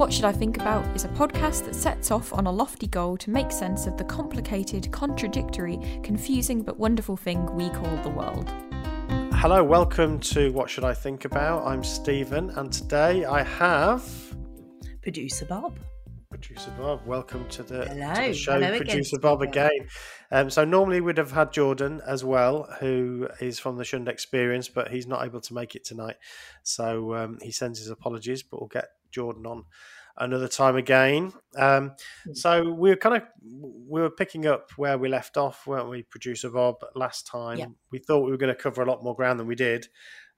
What Should I Think About is a podcast that sets off on a lofty goal to make sense of the complicated, contradictory, confusing, but wonderful thing we call the world. Hello, welcome to What Should I Think About? I'm Stephen, and today I have producer Bob. producer Bob. Welcome to the, to the show, Hello again, producer Bob again. Um, so normally we'd have had Jordan as well, who is from the Shund Experience, but he's not able to make it tonight. So um, he sends his apologies, but we'll get Jordan on another time again. Um, Hmm. so we were kind of we were picking up where we left off, weren't we, producer Bob? Last time Yeah. we thought we were going to cover a lot more ground than we did,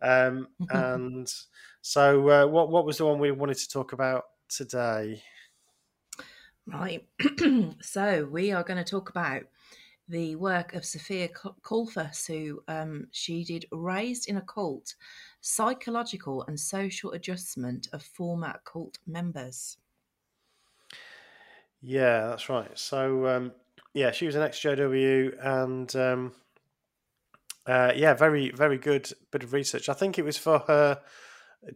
um, and so uh, what what was the one we wanted to talk about today? Right. so we are going to talk about the work of Sophia Kulfas, who um, she did raised in a cult, psychological and social adjustment of former cult members. Yeah, that's right. So um, yeah, she was an ex JW, and um, uh, yeah, very very good bit of research. I think it was for her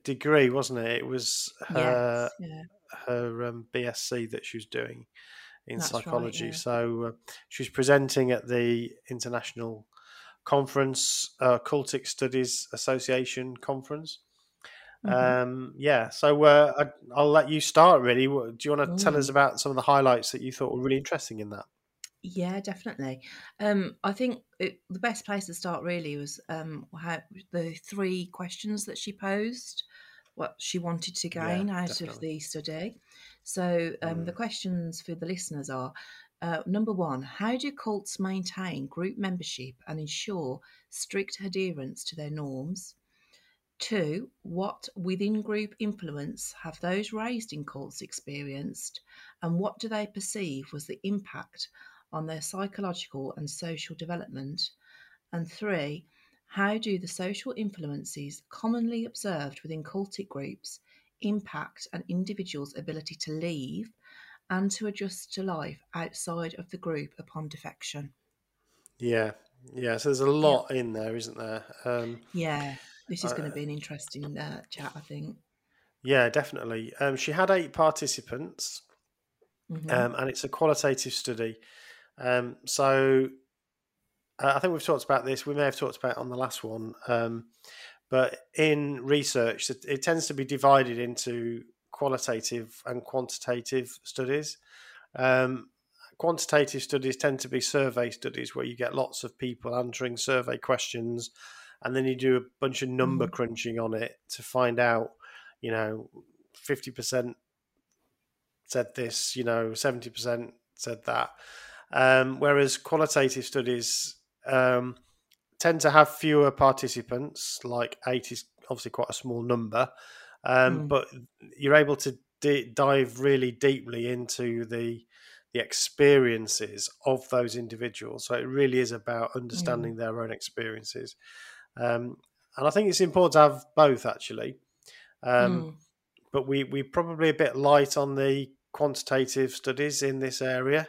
degree, wasn't it? It was her yes. Yeah. her um, BSc that she was doing in That's right, psychology. yeah. So uh, she was presenting at the International Conference, uh, Cultic Studies Association conference. Mhm. Um, yeah, so uh, I, I'll let you start. Really, do you want to tell us about some of the highlights that you thought were really interesting in that? Yeah, definitely. Um, I think it, the best place to start really was um, how the three questions that she posed, what she wanted to Yeah, gain out definitely. of the study. So um, the Mm. questions for the listeners are: uh, number one, how do cults maintain group membership and ensure strict adherence to their norms? Two, what within group influence have those raised in cults experienced, and what do they perceive was the impact on their psychological and social development? And three, how do the social influences commonly observed within cultic groups impact an individual's ability to leave and to adjust to life outside of the group upon defection? Yeah, yeah. So there's a lot in there, isn't there? Um, Yeah, this is going Uh, to be an interesting uh, chat, I think. yeah, definitely. Um, she had eight participants, Mhm. um, and it's a qualitative study. Um, so uh, I think we've talked about this. We may have talked about it on the last one, um, but in research, it, it tends to be divided into qualitative and quantitative studies. Um, quantitative studies tend to be survey studies where you get lots of people answering survey questions, and then you do a bunch of number Mhm. crunching on it to find out, you know, fifty percent said this, you know, 70% said that. Um, whereas qualitative studies um, tend to have fewer participants, like eight is obviously quite a small number, um, Mm. but you're able to di- dive really deeply into the the experiences of those individuals. So it really is about understanding their own experiences. Um, and I think it's important to have both actually. Um, Mm. but we we probably a bit light on the quantitative studies in this area.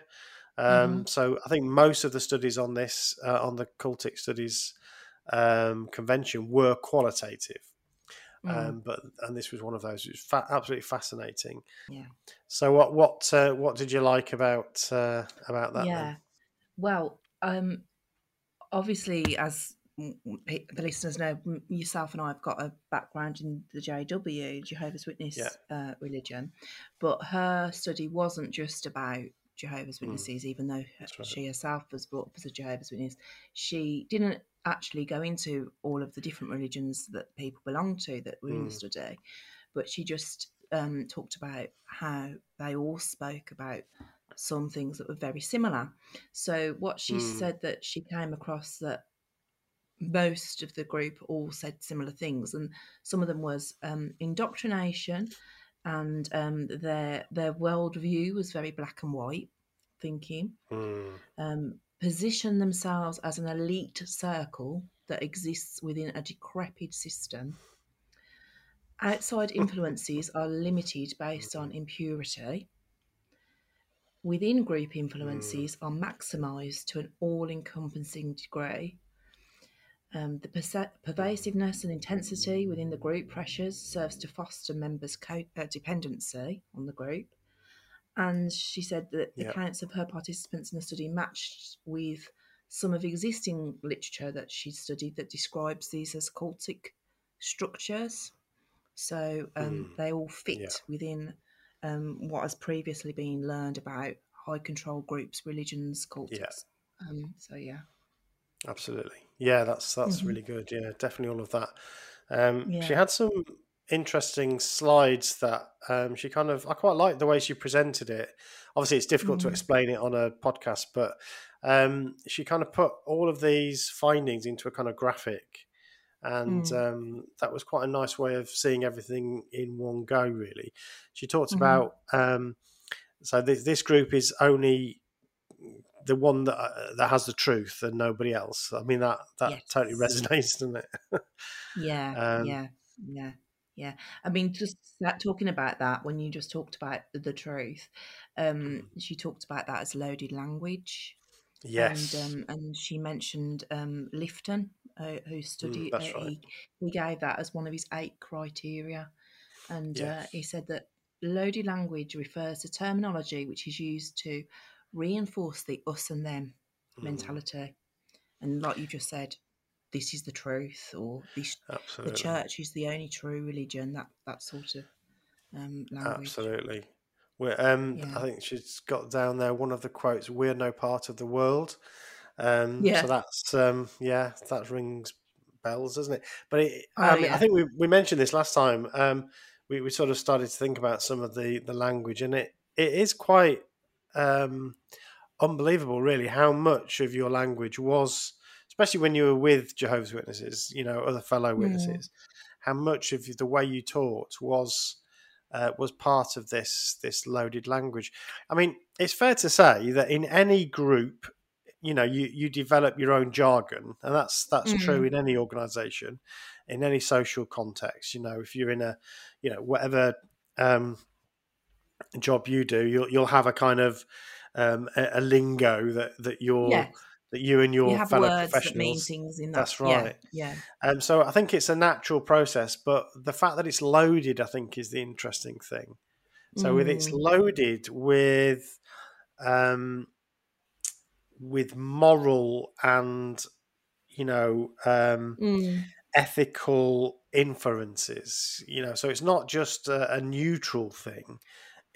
Um, So I think most of the studies on this uh, on the cultic studies um, convention were qualitative, Mm. um, but and this was one of those. It was fa- absolutely fascinating. Yeah. So what what uh, what did you like about uh, about that? yeah. Then? Well, um, obviously, as m- m- pe- the listeners know, yourself and I have got a background in the JW, Jehovah's Witness Yeah. uh, religion, but her study wasn't just about Jehovah's Mm. Witnesses, even though right. she herself was brought up as a Jehovah's Witness. She didn't actually go into all of the different religions that people belong to that were in the Mm. study, but she just um, talked about how they all spoke about some things that were very similar. So what she Mm. said that she came across that most of the group all said similar things, and some of them was um, indoctrination, and um, their their worldview was very black and white thinking. Mm. Um, position themselves as an elite circle that exists within a decrepit system. Outside influences are limited based on impurity. Within group influences are maximised to an all encompassing degree. Um, the perse- pervasiveness and intensity within the group pressures serves to foster members' co- uh, dependency on the group. And she said that Yep. accounts of her participants in the study matched with some of existing literature that she studied that describes these as cultic structures. So um, Mm. they all fit Yeah. within um, what has previously been learned about high control groups, religions, cults. Yeah. Um, so yeah. Absolutely. Yeah, that's that's Mhm. really good. Yeah, definitely all of that. Um, She had some interesting slides that um, she kind of I quite liked the way she presented it. Obviously, it's difficult to Mm. explain it on a podcast, but um, she kind of put all of these findings into a kind of graphic, and Mm. um, that was quite a nice way of seeing everything in one go. Really, she talked Mhm. about um, so this, this group is only the one that uh, that has the truth and nobody else. I mean that that totally Yes. resonates, doesn't it? Yeah, Um, yeah, yeah, yeah. I mean, just that, talking about that when you just talked about the truth, um, she talked about that as loaded language, yes, and um, and she mentioned um, Lifton, uh, who studied. that's uh, right. he, he gave that as one of his eight criteria, and uh, Yes. he said that loaded language refers to terminology which is used to reinforce the us and them Mm, mentality, and like you just said, this is the truth, or this absolutely, the church is the only true religion. That that sort of um, language. absolutely. We're, um, Yeah. I think she's got down there one of the quotes: "We're no part of the world." Um, Yeah. So that's um, yeah, that rings bells, doesn't it? But it, Oh, I, mean, I think we we mentioned this last time. Um, we we sort of started to think about some of the the language, and it it is quite um, unbelievable, really, how much of your language was, especially when you were with Jehovah's Witnesses, you know, other fellow Mm. witnesses, how much of the way you taught was uh, was part of this this loaded language. I mean, it's fair to say that in any group, you know, you you develop your own jargon, and that's that's true Mm. in any organisation, in any social context. You know, if you're in a, you know, whatever um, job you do, you'll you'll have a kind of um, a, a lingo that that you're that you and your you have fellow words that mean professionals things in that. that's right. yeah, um, so I think it's a natural process, but the fact that it's loaded, I think, is the interesting thing. So with it's Mm. loaded with um, with moral and you know um, Mm. ethical inferences. You know, so it's not just a, a neutral thing;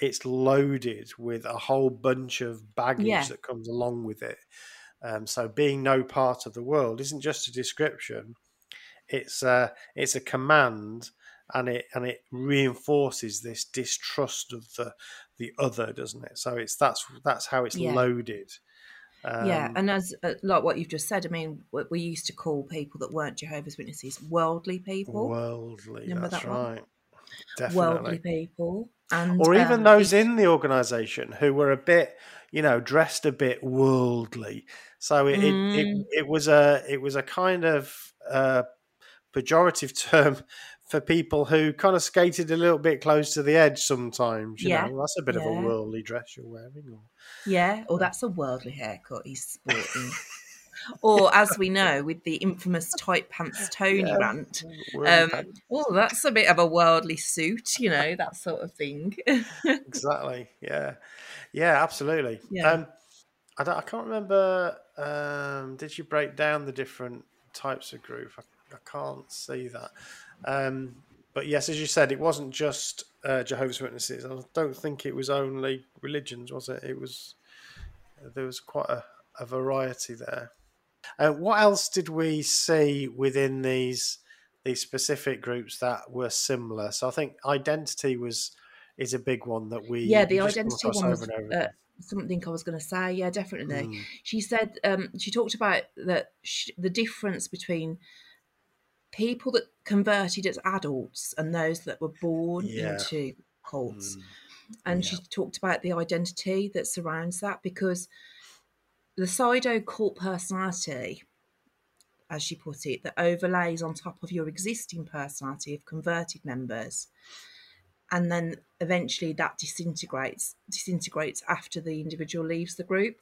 it's loaded with a whole bunch of baggage Yeah. that comes along with it. Um, so being no part of the world isn't just a description; it's a it's a command, and it and it reinforces this distrust of the the other, doesn't it? So it's that's that's how it's Yeah. loaded. Um, yeah, and as uh, like what you've just said, I mean, we, we used to call people that weren't Jehovah's Witnesses worldly people, worldly. Remember that's that one? Definitely. worldly people, and or even um, those in the organisation who were a bit, you know, dressed a bit worldly. So it it, Mm. it, it was a it was a kind of uh, pejorative term for people who kind of skated a little bit close to the edge sometimes. You Yeah, know, that's a bit of a worldly dress you're wearing. Or, Yeah, or that's a worldly haircut he's sporting. Or as we know, with the infamous tight pants Tony Yeah, rant, um, oh, that's a bit of a worldly suit, you know, that sort of thing. exactly. Yeah, yeah, absolutely. Yeah. Um, I, don't, I can't remember. Um, did you break down the different types of group? I, I can't see that. Um, but yes, as you said, it wasn't just uh, Jehovah's Witnesses. I don't think it was only religions, was it? It was there was quite a, a variety there. Uh, what else did we see within these these specific groups that were similar? So I think identity was is a big one that we yeah, the we just come identity one was over and over uh, something I was going to say. Yeah, definitely. Mm. She said um, she talked about that sh- the difference between people that converted as adults and those that were born Yeah. into cults. Mm. And she talked about the identity that surrounds that because the pseudo cult personality, as she put it, that overlays on top of your existing personality of converted members. And then eventually that disintegrates disintegrates after the individual leaves the group.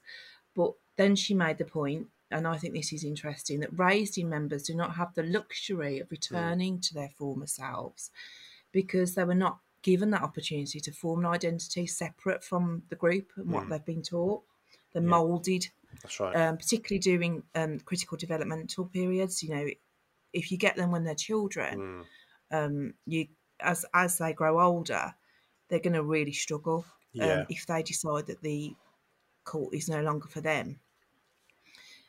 But then she made the point, and I think this is interesting, that raised in members do not have the luxury of returning to their former selves because they were not given that opportunity to form an identity separate from the group and what Mm. they've been taught. They're Yeah. moulded, That's right. um, particularly during um, critical developmental periods. You know, if you get them when they're children, Mm. um, you as as they grow older, they're going to really struggle Yeah. um, if they decide that the court is no longer for them.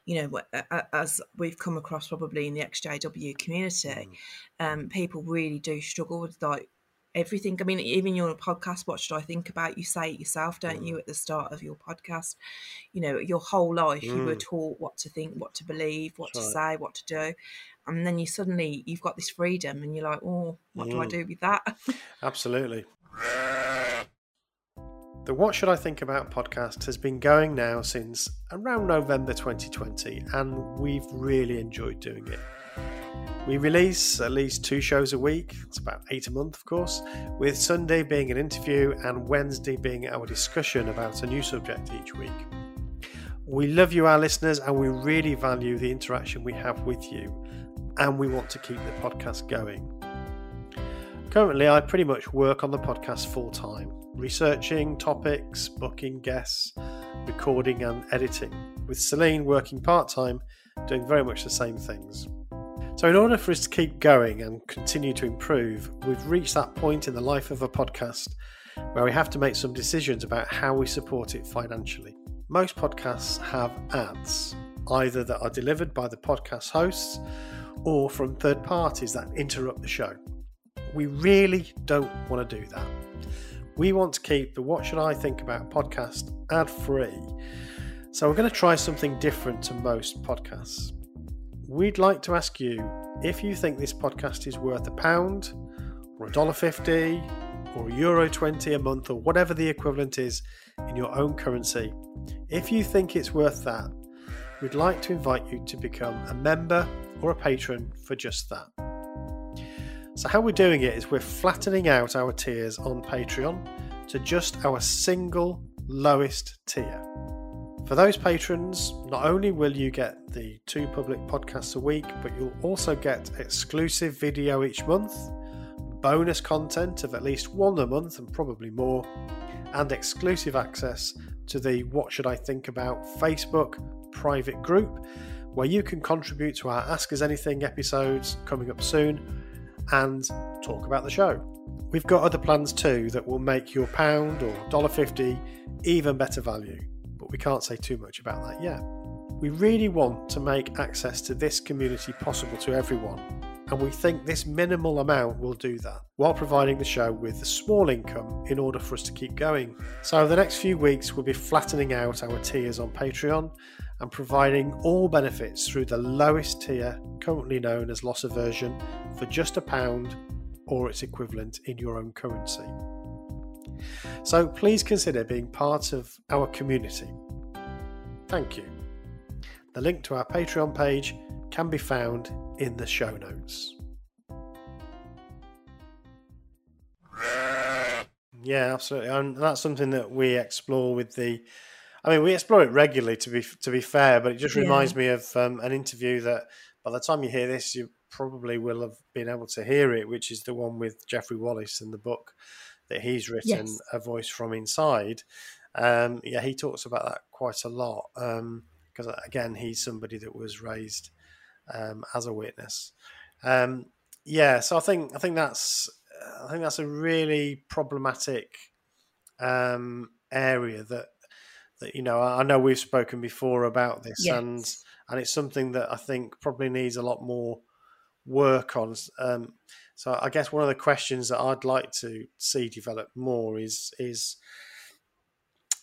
You know, wh- a- a- as we've come across probably in the XJW community, Mm. um, people really do struggle with like everything. I mean, even your podcast, what should I think about? You say it yourself, don't Mm. you, at the start of your podcast? You know, your whole life you were Mm. taught what to think, what to believe, what That's to say, what to do, and then you suddenly you've got this freedom, and you're like, oh, what do I Mm. do with that? Absolutely. The What Should I Think About podcast has been going now since around November 2020, and we've really enjoyed doing it. We release at least two shows a week, it's about eight a month, of course, with Sunday being an interview and Wednesday being our discussion about a new subject each week. We love you, our listeners, and we really value the interaction we have with you, and we want to keep the podcast going. Currently, I pretty much work on the podcast full time, researching topics, booking guests, recording, and editing, with Celine working part time, doing very much the same things. So, in order for us to keep going and continue to improve, we've reached that point in the life of a podcast where we have to make some decisions about how we support it financially. Most podcasts have ads, either that are delivered by the podcast hosts or from third parties that interrupt the show. We really don't want to do that. We want to keep the What Should I Think About podcast ad free. So we're going to try something different to most podcasts. We'd like to ask you if you think this podcast is worth a pound or a dollar fifty or a euro 20 a month or whatever the equivalent is in your own currency. If you think it's worth that, we'd like to invite you to become a member or a patron for just that. So, how we're doing it is we're flattening out our tiers on Patreon to just our single lowest tier. For those patrons, not only will you get the two public podcasts a week, but you'll also get exclusive video each month, bonus content of at least one a month and probably more, and exclusive access to the What Should I Think About Facebook private group, where you can contribute to our Ask Us Anything episodes coming up soon and talk about the show. We've got other plans too that will make your pound or $1.50 even better value, we can't say too much about that yet. We really want to make access to this community possible to everyone, and we think this minimal amount will do that while providing the show with a small income in order for us to keep going. So, the next few weeks, we'll be flattening out our tiers on Patreon and providing all benefits through the lowest tier, currently known as loss aversion, for just a pound or its equivalent in your own currency. So please consider being part of our community. Thank you. The link to our Patreon page can be found in the show notes. Yeah, absolutely, and that's something that we explore with the. I mean, we explore it regularly. To be to be fair, but it just Yeah. reminds me of um, an interview that by the time you hear this, you probably will have been able to hear it, which is the one with Jeffrey Wallace in the book that he's written, Yes. "A Voice from Inside." Um, yeah, he talks about that quite a lot because again, he's somebody that was raised um, as a witness. Um, yeah, so I think I think that's I think that's a really problematic um, area that that you know I I know we've spoken before about this and and it's something that I think probably needs a lot more work on. Um, so I guess one of the questions that I'd like to see develop more is is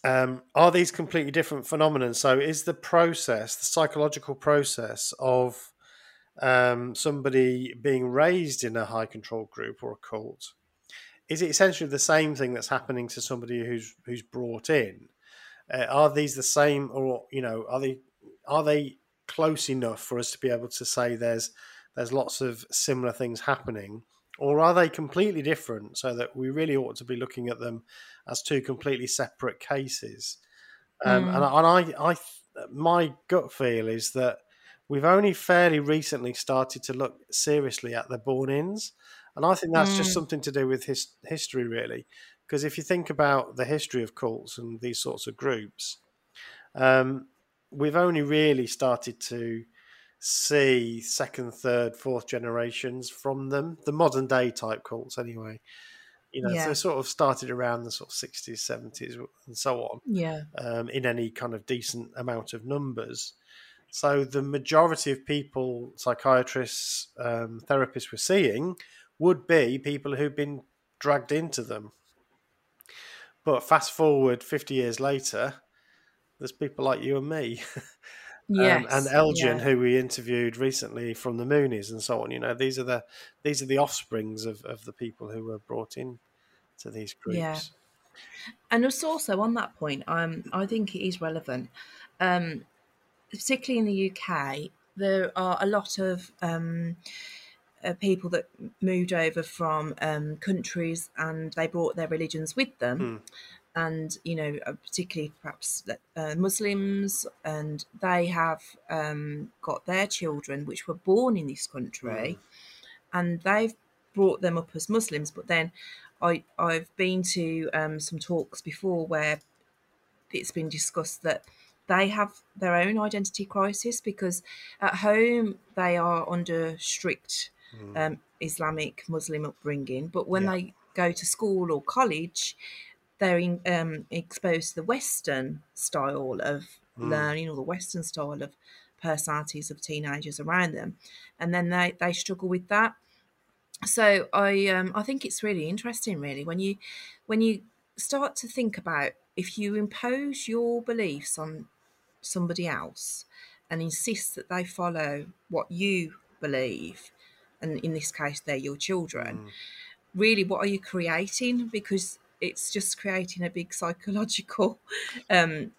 um, are these completely different phenomena? So, is the process, the psychological process of um, somebody being raised in a high control group or a cult, is it essentially the same thing that's happening to somebody who's who's brought in? Uh, are these the same, or you know, are they are they close enough for us to be able to say there's there's lots of similar things happening, or are they completely different? So that we really ought to be looking at them as two completely separate cases. Um, mm. And, and I, I, my gut feel is that we've only fairly recently started to look seriously at the born-ins, and I think that's mm. just something to do with his history, really. Because if you think about the history of cults and these sorts of groups, um, we've only really started to see second, third, fourth generations from them, the modern day type cults anyway. You know, yeah. so sort of started around the sort of sixties, seventies, and so on. Yeah. Um, in any kind of decent amount of numbers. So the majority of people, psychiatrists, um, therapists we're seeing would be people who've been dragged into them. But fast forward 50 years later, there's people like you and me. Yes, um, and Elgin, yeah. who we interviewed recently from the Moonies and so on. You know, these are the these are the offsprings of, of the people who were brought in to these groups. Yeah. And it's also on that point, um, I think it is relevant, um, particularly in the UK. There are a lot of um, uh, people that moved over from um, countries and they brought their religions with them. Mm and you know uh, particularly perhaps uh, Muslims, and they have um, got their children which were born in this country, mm. and they've brought them up as Muslims. But then I I've been to um, some talks before where it's been discussed that they have their own identity crisis because at home they are under strict mm. um, Islamic Muslim upbringing, but when yeah. they go to school or college, they're in, um, exposed to the Western style of mm. learning or the Western style of personalities of teenagers around them, and then they they struggle with that. So I um, I think it's really interesting, really, when you when you start to think about if you impose your beliefs on somebody else and insist that they follow what you believe, and in this case they're your children. Mm. Really, what are you creating? Because it's just creating a big psychological um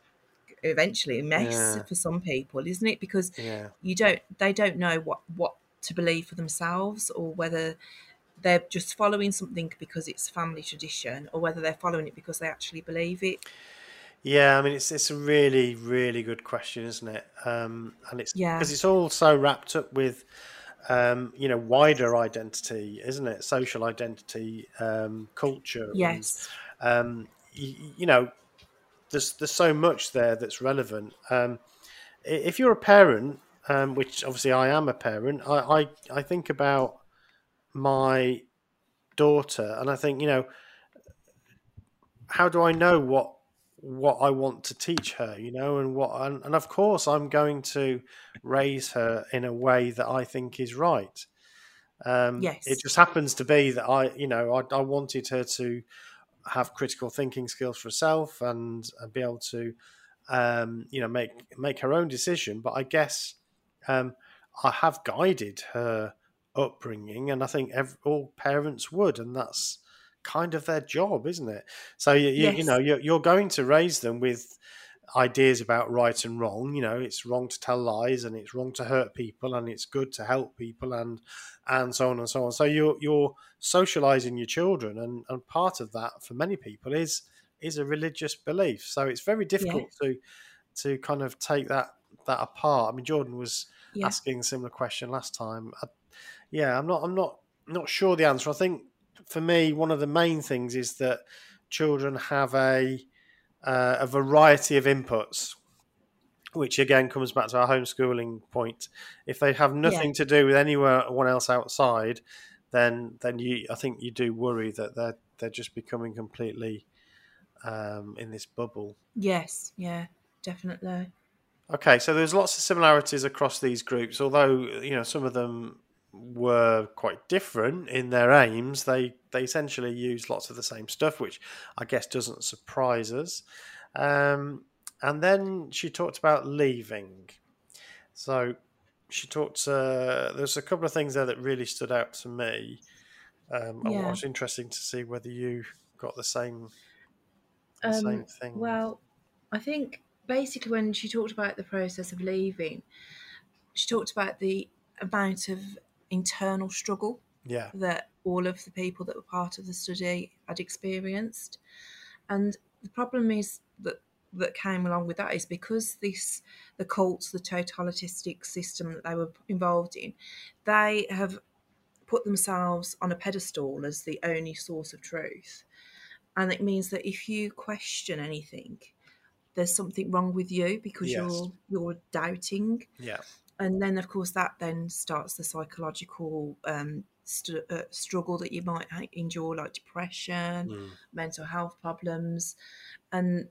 eventually a mess yeah. for some people isn't it because yeah. you don't they don't know what what to believe for themselves or whether they're just following something because it's family tradition or whether they're following it because they actually believe it yeah i mean it's it's a really really good question isn't it um and it's yeah because it's all so wrapped up with um, you know, wider identity, isn't it? Social identity, um, culture. Yes. And, um, you, you, know, there's there's so much there that's relevant. Um, if you're a parent, um, which obviously I am a parent, I, I I think about my daughter, and I think you know, how do I know what what I want to teach her, you know, and what, and, and, of course, I'm going to raise her in a way that I think is right. Um, yes. It just happens to be that I, you know, I, I wanted her to have critical thinking skills for herself and, and be able to, um, you know, make make her own decision. But I guess um, I have guided her upbringing, and I think every, all parents would, and that's kind of their job, isn't it? So you, you, yes. you know you're, you're going to raise them with ideas about right and wrong. You know, it's wrong to tell lies, and it's wrong to hurt people, and it's good to help people, and and so on and so on. So you're you're socializing your children, and and part of that for many people is is a religious belief. So it's very difficult yeah. to to kind of take that that apart. I mean, Jordan was yeah. asking a similar question last time. I, yeah, I'm not I'm not not sure the answer. I think for me, one of the main things is that children have a uh, a variety of inputs, which again comes back to our homeschooling point. If they have nothing yeah. to do with anyone else outside, then then you I think you do worry that they're they're just becoming completely um, in this bubble. Yes, yeah, definitely. Okay, so there's lots of similarities across these groups, although you know some of them were quite different in their aims. They they essentially used lots of the same stuff, which I guess doesn't surprise us. Um, and then she talked about leaving. So she talked. Uh, there's a couple of things there that really stood out to me. Um, and Yeah. what was interesting to see whether you got the same the Um, same thing. Well, I think basically when she talked about the process of leaving, she talked about the amount of internal struggle yeah, that all of the people that were part of the study had experienced. And the problem is that that came along with that is because this the cults, the totalitistic system that they were involved in, they have put themselves on a pedestal as the only source of truth. And it means that if you question anything, there's something wrong with you because Yes. you're you're doubting yeah, and then of course that then starts the psychological um, st- uh, struggle that you might endure like depression Mm. mental health problems. And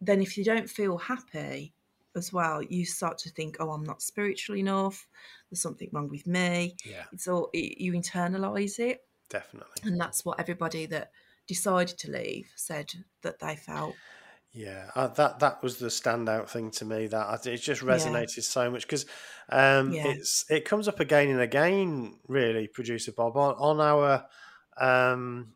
then if you don't feel happy as well you start to think oh i'm not spiritual enough. There's something wrong with me. Yeah, it's all it, you internalize it. Definitely. and that's what everybody that decided to leave said that they felt Yeah, uh, that that was the standout thing to me. That I- it just Yeah. resonated so much because um, Yeah. it's it comes up again and again. Really, producer Bob on, on our um,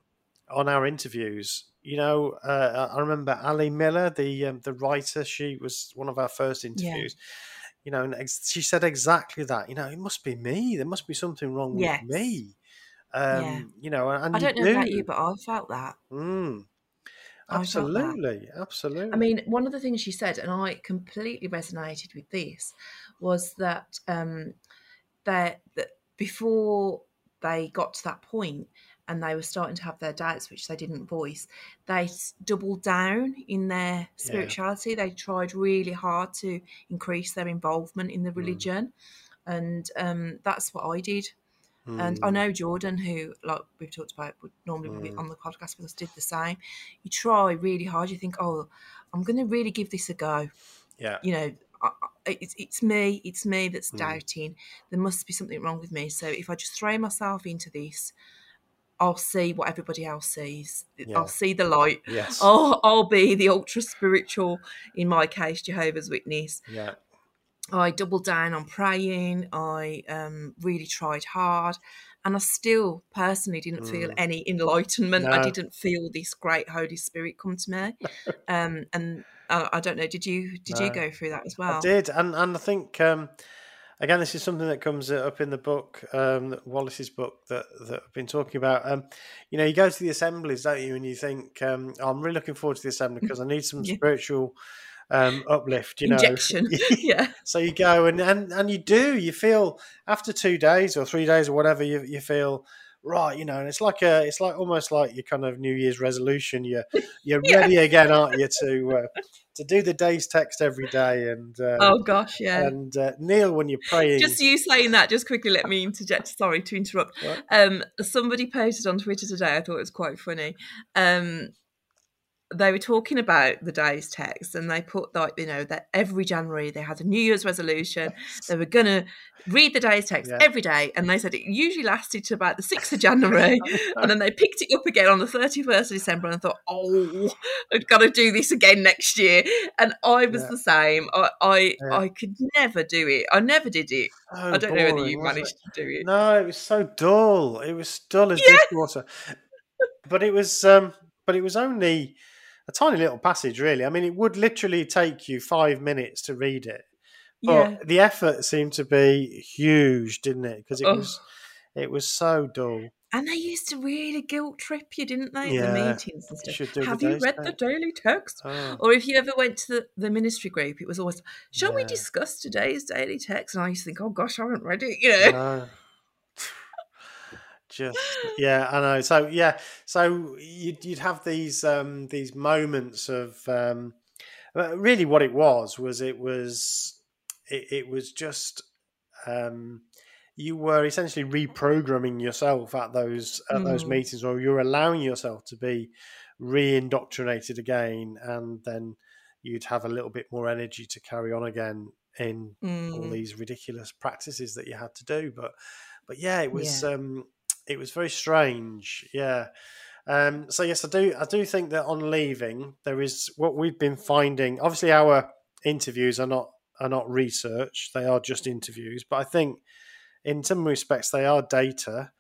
on our interviews. You know, uh, I remember Ali Miller, the um, the writer. She was one of our first interviews. You know, and ex- she said exactly that. You know, it must be me. There must be something wrong Yes. with me. Um, Yeah. You know, and i don't know about you but i felt that Mm. I felt that. Absolutely, absolutely. I mean, one of the things she said, and I completely resonated with this, was that um, that that before they got to that point and they were starting to have their doubts, which they didn't voice, they doubled down in their spirituality. They tried really hard to increase their involvement in the Mm. religion, and um, that's what I did. And I Mm. know Jordan, who like we've talked about, would normally be Mm. on the podcast with us, did the same. You try really hard. You think, oh, I'm going to really give this a go. yeah, You know, I- it's it's me, it's me that's Mm. doubting. There must be something wrong with me. So if I just throw myself into this, I'll see what everybody else sees. Yeah. I'll see the light. yes, I'll, I'll be the ultra spiritual, in my case, Jehovah's Witness. yeah. I doubled down on praying. I um, really tried hard. And I still personally didn't feel Mm. any enlightenment. I didn't feel this great Holy Spirit come to me. um, and uh, I don't know, did you did you go through that as well? I did, and and I think um, again, this is something that comes up in the book, um, Wallace's book that that I've been talking about. Um, you know, you go to the assemblies, don't you, and you think, um, oh, I'm really looking forward to the assembly because I need some Yeah. spiritual um, uplift. You know, Injection. yeah. So you go and, and and you do. You feel after two days or three days or whatever, you you feel right. You know, and it's like a it's like almost like your kind of New Year's resolution. You're you're Yeah. ready again, aren't you, to uh, to do the day's text every day and uh, Oh gosh, yeah. and uh, kneel when you're praying. Just you saying that, just quickly let me interject. Sorry to interrupt. Um, somebody posted on Twitter today. I thought it was quite funny. Um, they were talking about the day's text, and they put like you know that every January they had a New Year's resolution. They were gonna read the day's text Yeah. every day, and they said it usually lasted to about the sixth of January, and then they picked it up again on the thirty first of December, and I thought, oh, I've got to do this again next year. And I was Yeah. the same. I I, Yeah. I could never do it. I never did it. So I don't know whether you managed it? to do it. No, it was so dull. It was dull as dishwater. But it was um but it was only a tiny little passage really. I mean it would literally take you five minutes to read it. But Yeah. the effort seemed to be huge, didn't it? Because it Oh. was it was so dull. And they used to really guilt trip you, didn't they? Yeah, the meetings and stuff. Have you read the daily text? Oh, Or if you ever went to the, the ministry group, it was always, shall we discuss today's daily text? And I used to think, oh gosh, I haven't read it, you know. no. Just yeah, I know. So yeah, so you'd, you'd have these um, these moments of um, really what it was was it was it, it was just um, you were essentially reprogramming yourself at those at those Mm. meetings, or you're allowing yourself to be re-indoctrinated again, and then you'd have a little bit more energy to carry on again in all Mm, these ridiculous practices that you had to do. But but yeah, it was Yeah. um, it was very strange. Yeah. Um, so yes, I do. I do think that on leaving, there is what we've been finding. Obviously, our interviews are not are not research; they are just interviews. But I think, in some respects, they are data.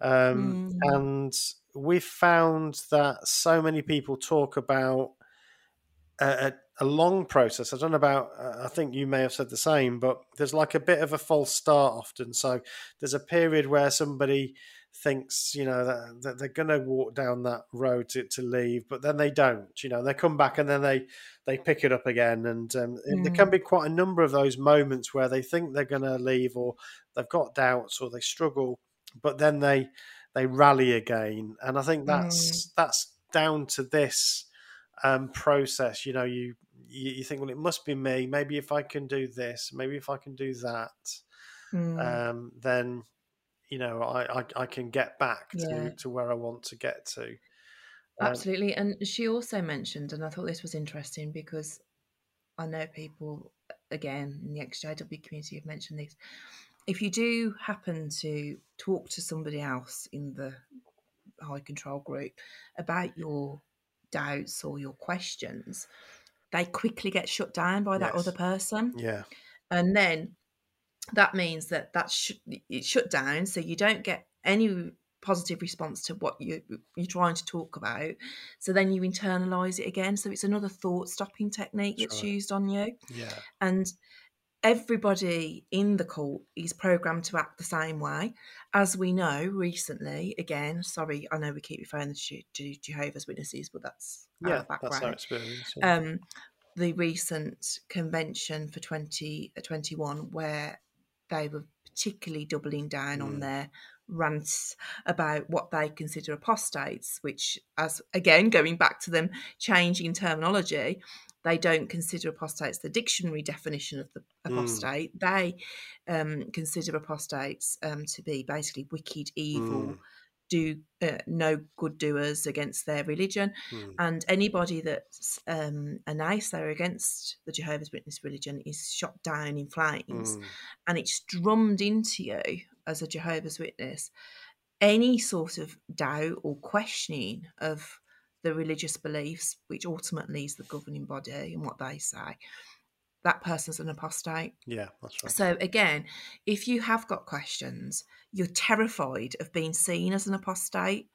Um, Mm. And we've found that so many people talk about a, a, a long process. I don't know about. Uh, I think you may have said the same, but there's like a bit of a false start often. So there's a period where somebody thinks you know that, that they're going to walk down that road to, to leave but then they don't you know they come back and then they they pick it up again. And um, there can be quite a number of those moments where they think they're going to leave or they've got doubts or they struggle but then they they rally again. And i think that's that's down to this um, process. You know you, you you think well it must be me. Maybe if i can do this maybe if i can do that Mm. um, then you know I, I, I can get back Yeah. to, to where I want to get to. Um, Absolutely. And she also mentioned, and I thought this was interesting because I know people, again, in the XJW community have mentioned this. If you do happen to talk to somebody else in the high control group about your doubts or your questions, they quickly get shut down by that Yes. other person. yeah, and then that means that that sh- it's shut down so you don't get any positive response to what you you're trying to talk about so then you internalize it again so it's another thought stopping technique That's that's right. used on you yeah, and everybody in the cult is programmed to act the same way as we know recently again sorry i know we keep referring to, to jehovah's witnesses but that's our yeah. background That's our experience. yeah. um, the recent convention for 2021 where they were particularly doubling down on Mm. their rants about what they consider apostates, which, as again, going back to them changing terminology, they don't consider apostates the dictionary definition of the Mm. apostate. They um, consider apostates um, to be basically wicked, evil, Mm. Do uh, no good doers against their religion Mm. and anybody that's um, a naysayer against the Jehovah's Witness religion is shot down in flames, Mm. and it's drummed into you as a Jehovah's Witness any sort of doubt or questioning of the religious beliefs, which ultimately is the governing body and what they say. That person's an apostate. Yeah, that's right. So again, if you have got questions, you're terrified of being seen as an apostate.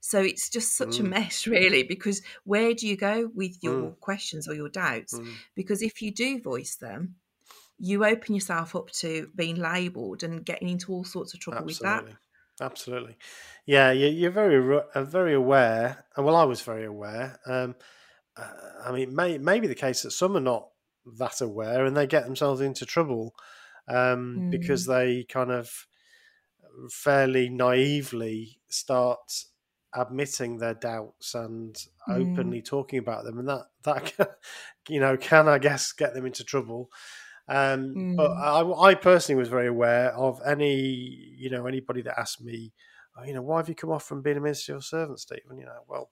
So it's just such a Mm. mess, really, because where do you go with your questions or your doubts? Mm. Because if you do voice them, you open yourself up to being labelled and getting into all sorts of trouble with that. Absolutely, absolutely. Yeah, you, you're very uh, very aware. Well, I was very aware. Um, uh, I mean, may, maybe the case that some are not that aware and they get themselves into trouble um, because Mm. they kind of fairly naively start admitting their doubts and Mm. openly talking about them, and that that can, you know can I guess get them into trouble. Um, But Mm. I, I personally was very aware of any you know anybody that asked me, oh, you know, why have you come off from being a ministerial servant, Stephen? You know, well,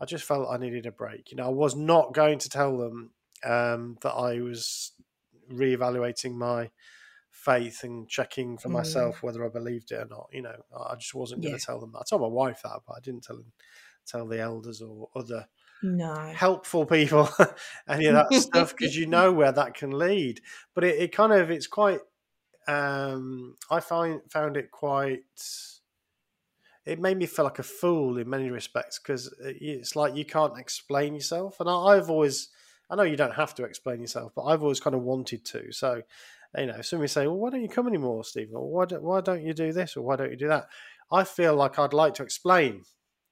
I just felt I needed a break. You know, I was not going to tell them um, that I was reevaluating my faith and checking for Mm. myself whether I believed it or not. You know, I just wasn't going Yeah. to tell them that. I told my wife that, but I didn't tell them, tell the elders or other No. helpful people any of that stuff because you know where that can lead. But it, it kind of it's quite. Um, I find found it quite. It made me feel like a fool in many respects because it's like you can't explain yourself, and I, I've always. I know you don't have to explain yourself, but I've always kind of wanted to. So, you know, if somebody say, "Well, why don't you come anymore, Stephen?" Or why don't, why don't you do this, or why don't you do that? I feel like I'd like to explain.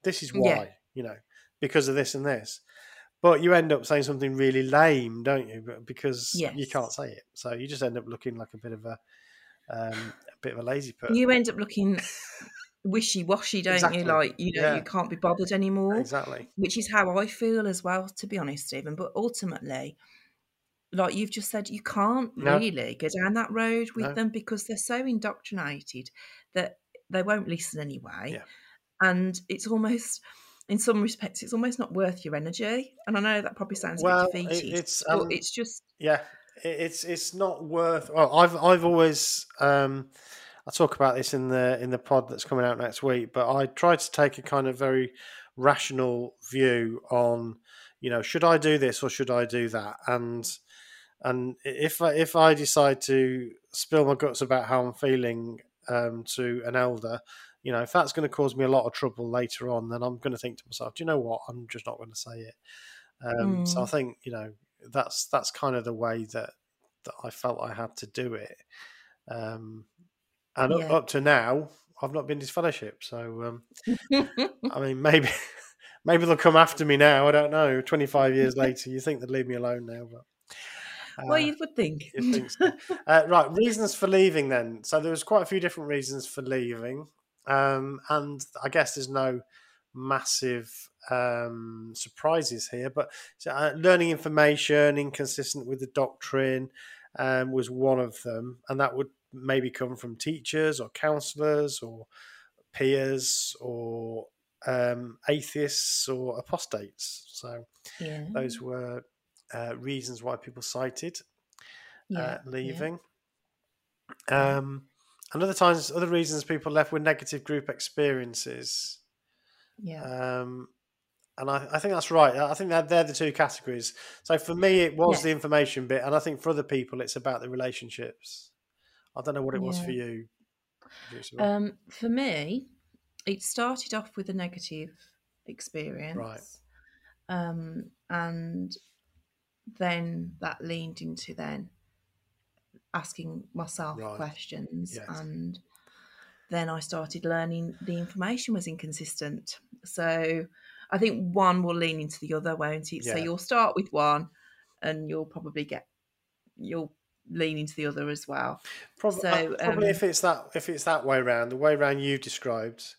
This is why, Yeah. you know, because of this and this. But you end up saying something really lame, don't you? Because you can't say it, so you just end up looking like a bit of a um, a bit of a lazy person. You end up looking wishy washy, don't Exactly. you? Like, you know, Yeah. you can't be bothered anymore. Exactly. which is how I feel as well, to be honest, Stephen. But ultimately, like you've just said, you can't No. really go down that road with No. them because they're so indoctrinated that they won't listen anyway. Yeah. And it's almost, in some respects, it's almost not worth your energy. And I know that probably sounds Well, a bit it- defeated, it's, but um, it's just, Yeah, it- it's it's not worth. Well, I've I've always um, I talk about this in the in the pod that's coming out next week, but I try to take a kind of very rational view on, you know, should I do this or should I do that? And and if I, if I decide to spill my guts about how I'm feeling um, to an elder, you know, if that's going to cause me a lot of trouble later on, then I'm going to think to myself, do you know what? I'm just not going to say it. Um, mm. So I think you know that's that's kind of the way that that I felt I had to do it. Um, and yeah. up, to now, I've not been disfellowship. So um, I mean, maybe maybe they'll come after me now. I don't know. Twenty five years later, you think they'd leave me alone now, but. Uh, well, you would think. think so. uh, right, reasons for leaving then. So there was quite a few different reasons for leaving, um, and I guess there's no massive um, surprises here, but uh, learning information inconsistent with the doctrine um, was one of them, and that would maybe come from teachers or counselors or peers or um, atheists or apostates. So yeah. those were uh, reasons why people cited uh, leaving. Yeah. Um, and other times, other reasons people left were negative group experiences. Yeah. Um, and I, I, think that's right. I think that they're the two categories. So for me, it was yeah. the information bit, and I think for other people, it's about the relationships. I don't know what it yeah. was for you. Um, for me, it started off with a negative experience, right? Um, and then that leaned into then asking myself right. questions yes. and then I started learning the information was inconsistent. So I think one will lean into the other, won't it? Yeah. So you'll start with one and you'll probably get you'll lean to the other as well. Probably, so, uh, probably um, if it's that if it's that way around, the way around you described.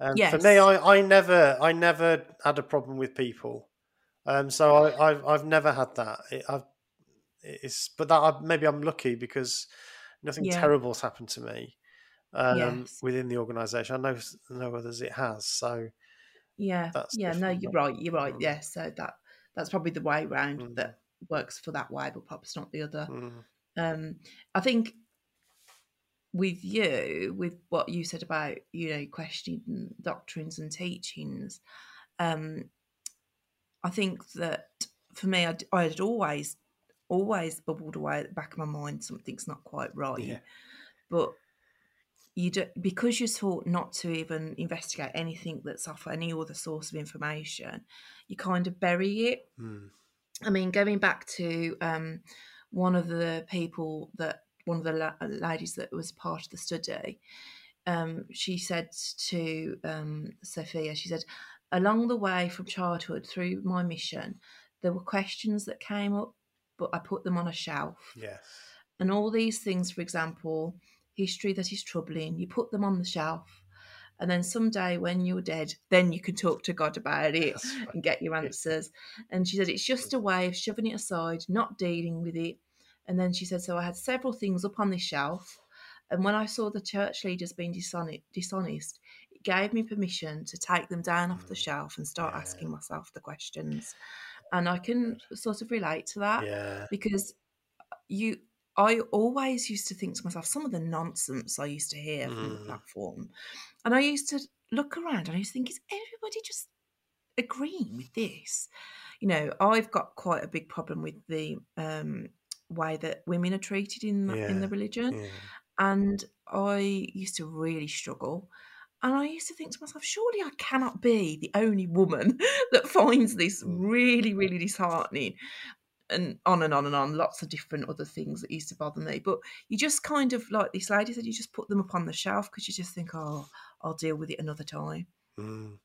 Um, yes. For me, I, I never I never had a problem with people. Um, so I, have I've never had that. It, I've, it's but that I, maybe I'm lucky because nothing yeah. terrible's happened to me um, yes. within the organisation. I know know others it has. So yeah, yeah, no, you're right. You're right. Mm. Yeah, so that that's probably the way round mm. that works for that way, but perhaps not the other. Mm. Um, I think with you, with what you said about you know questioning doctrines and teachings, um, I think that for me, I, had always always bubbled away at the back of my mind something's not quite right, yeah. but you do because you're taught not to even investigate anything that's off any other source of information you kind of bury it mm. i mean going back to um, one of the people that one of the la- ladies that was part of the study um, she said to um, sophia she said along the way from childhood through my mission there were questions that came up but i put them on a shelf yes and all these things for example history that is troubling, you put them on the shelf. And then someday when you're dead, then you can talk to God about it and get your answers. And she said, it's just a way of shoving it aside, not dealing with it. And then she said, so I had several things up on this shelf. And when I saw the church leaders being dishonest, it gave me permission to take them down off the mm. shelf and start yeah. asking myself the questions. And I can sort of relate to that yeah. because you I always used to think to myself, some of the nonsense I used to hear mm. from the mm. platform. And I used to look around and I used to think, is everybody just agreeing with this? You know, I've got quite a big problem with the um, way that women are treated in the, yeah. in the religion. Yeah. And I used to really struggle. And I used to think to myself, surely I cannot be the only woman that finds this mm. really, really disheartening and on and on and on, lots of different other things that used to bother me. But you just kind of like this lady said, you just put them up on the shelf because you just think, oh, I'll deal with it another time. Mm.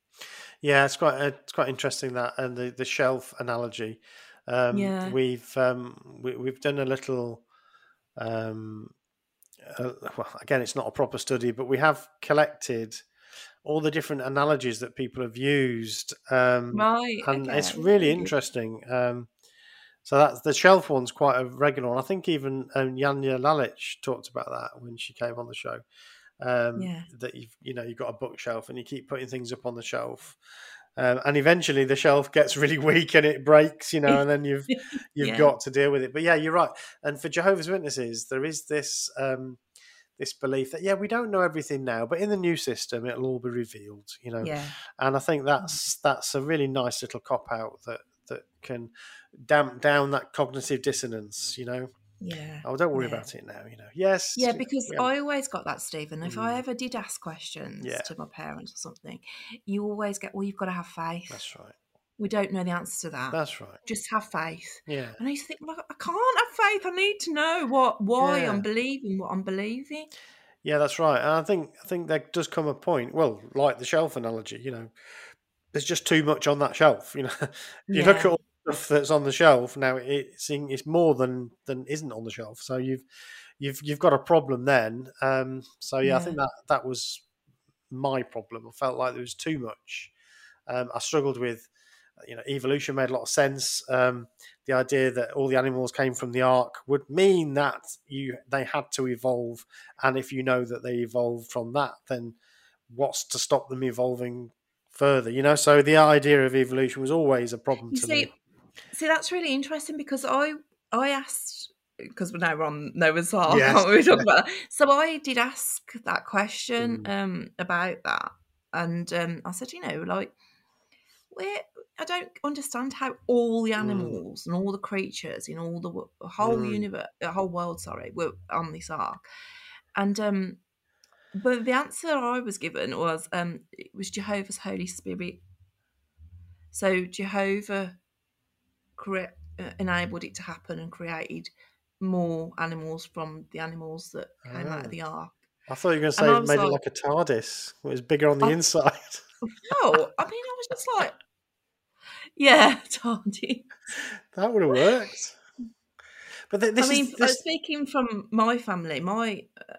Yeah, it's quite it's quite interesting that and the the shelf analogy. Um, yeah, we've um, we, we've done a little. Um, uh, well, again, it's not a proper study, but we have collected all the different analogies that people have used, um, right? And okay. it's really interesting. Um, so that's the shelf one's quite a regular one. I think even um, Janja Lalich talked about that when she came on the show. Um, yeah. That you've you know you've got a bookshelf and you keep putting things up on the shelf, um, and eventually the shelf gets really weak and it breaks, you know, and then you've you've yeah. got to deal with it. But yeah, you're right. And for Jehovah's Witnesses, there is this um, this belief that yeah, we don't know everything now, but in the new system, it'll all be revealed. You know, Yeah. and I think that's that's a really nice little cop out that that can damp down that cognitive dissonance. You know, Yeah. oh, don't worry Yeah. about it now. You know, yes, Yeah, because haven't- I always got that, Stephen. If I Mm. ever did ask questions Yeah. to my parents or something, you always get, well, you've got to have faith. that's right. We don't know the answer to that. That's right. Just have faith. Yeah. And I used to think, well, I can't have faith. I need to know what, why Yeah. I'm believing what I'm believing. Yeah, that's right. And I think I think there does come a point. Well, like the shelf analogy, you know, there's just too much on that shelf. You know, you look at all stuff that's on the shelf now. It's in- it's more than than isn't on the shelf. So you've you've you've got a problem then. Um, so yeah, I think that that was my problem. I felt like there was too much. Um, I struggled with, you know, evolution made a lot of sense. Um, the idea that all the animals came from the ark would mean that you they had to evolve, and if you know that they evolved from that, then what's to stop them evolving further? You know, so the idea of evolution was always a problem You to see, me. See, that's really interesting because I I asked because we're now on Noah's Ark, Yes, aren't we? Yeah. about that. So I did ask that question Mm. um, about that, and um, I said, you know, like where I don't understand how all the animals and all the creatures in all the whole Mm. universe, the whole world, sorry, were on this ark, and um, but the answer I was given was um, it was Jehovah's Holy Spirit. So Jehovah cre- uh, enabled it to happen and created more animals from the animals that came out Ah. of the ark. I thought you were going to say I it was made it like- like a TARDIS. It was bigger on the I- inside. No, I mean I was just like, yeah, Tardy. that would have worked. But th- this I mean, is uh, this, speaking from my family, my uh,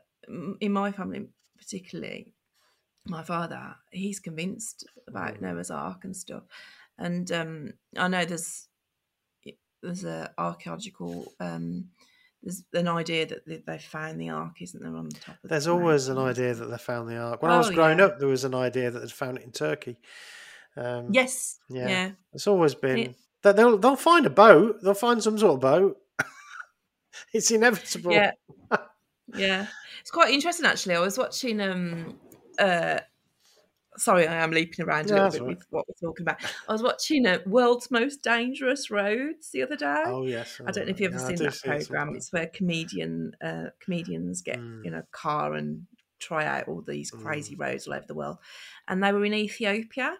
in my family particularly, my father, he's convinced about Mm. Noah's Ark and stuff, and um, I know there's there's a archaeological um, there's an idea that they- they found the ark, isn't there, on the top of the There's always an idea that they found the ark. When I was Oh, growing yeah. up, there was an idea that they'd found it in Turkey. Um, Yes, Yeah. yeah, It's always been It- that they'll they'll find a boat. They'll find some sort of boat. it's inevitable. yeah, yeah. It's quite interesting actually. I was watching um uh sorry, I am leaping around a Yeah, little bit right. with what we're talking about. I was watching uh, World's Most Dangerous Roads the other day. Oh yes. I don't know if you've ever Yeah, seen that see program. sometimes. It's where comedian uh, comedians get Mm. in a car and try out all these Mm. crazy roads all over the world. And they were in Ethiopia,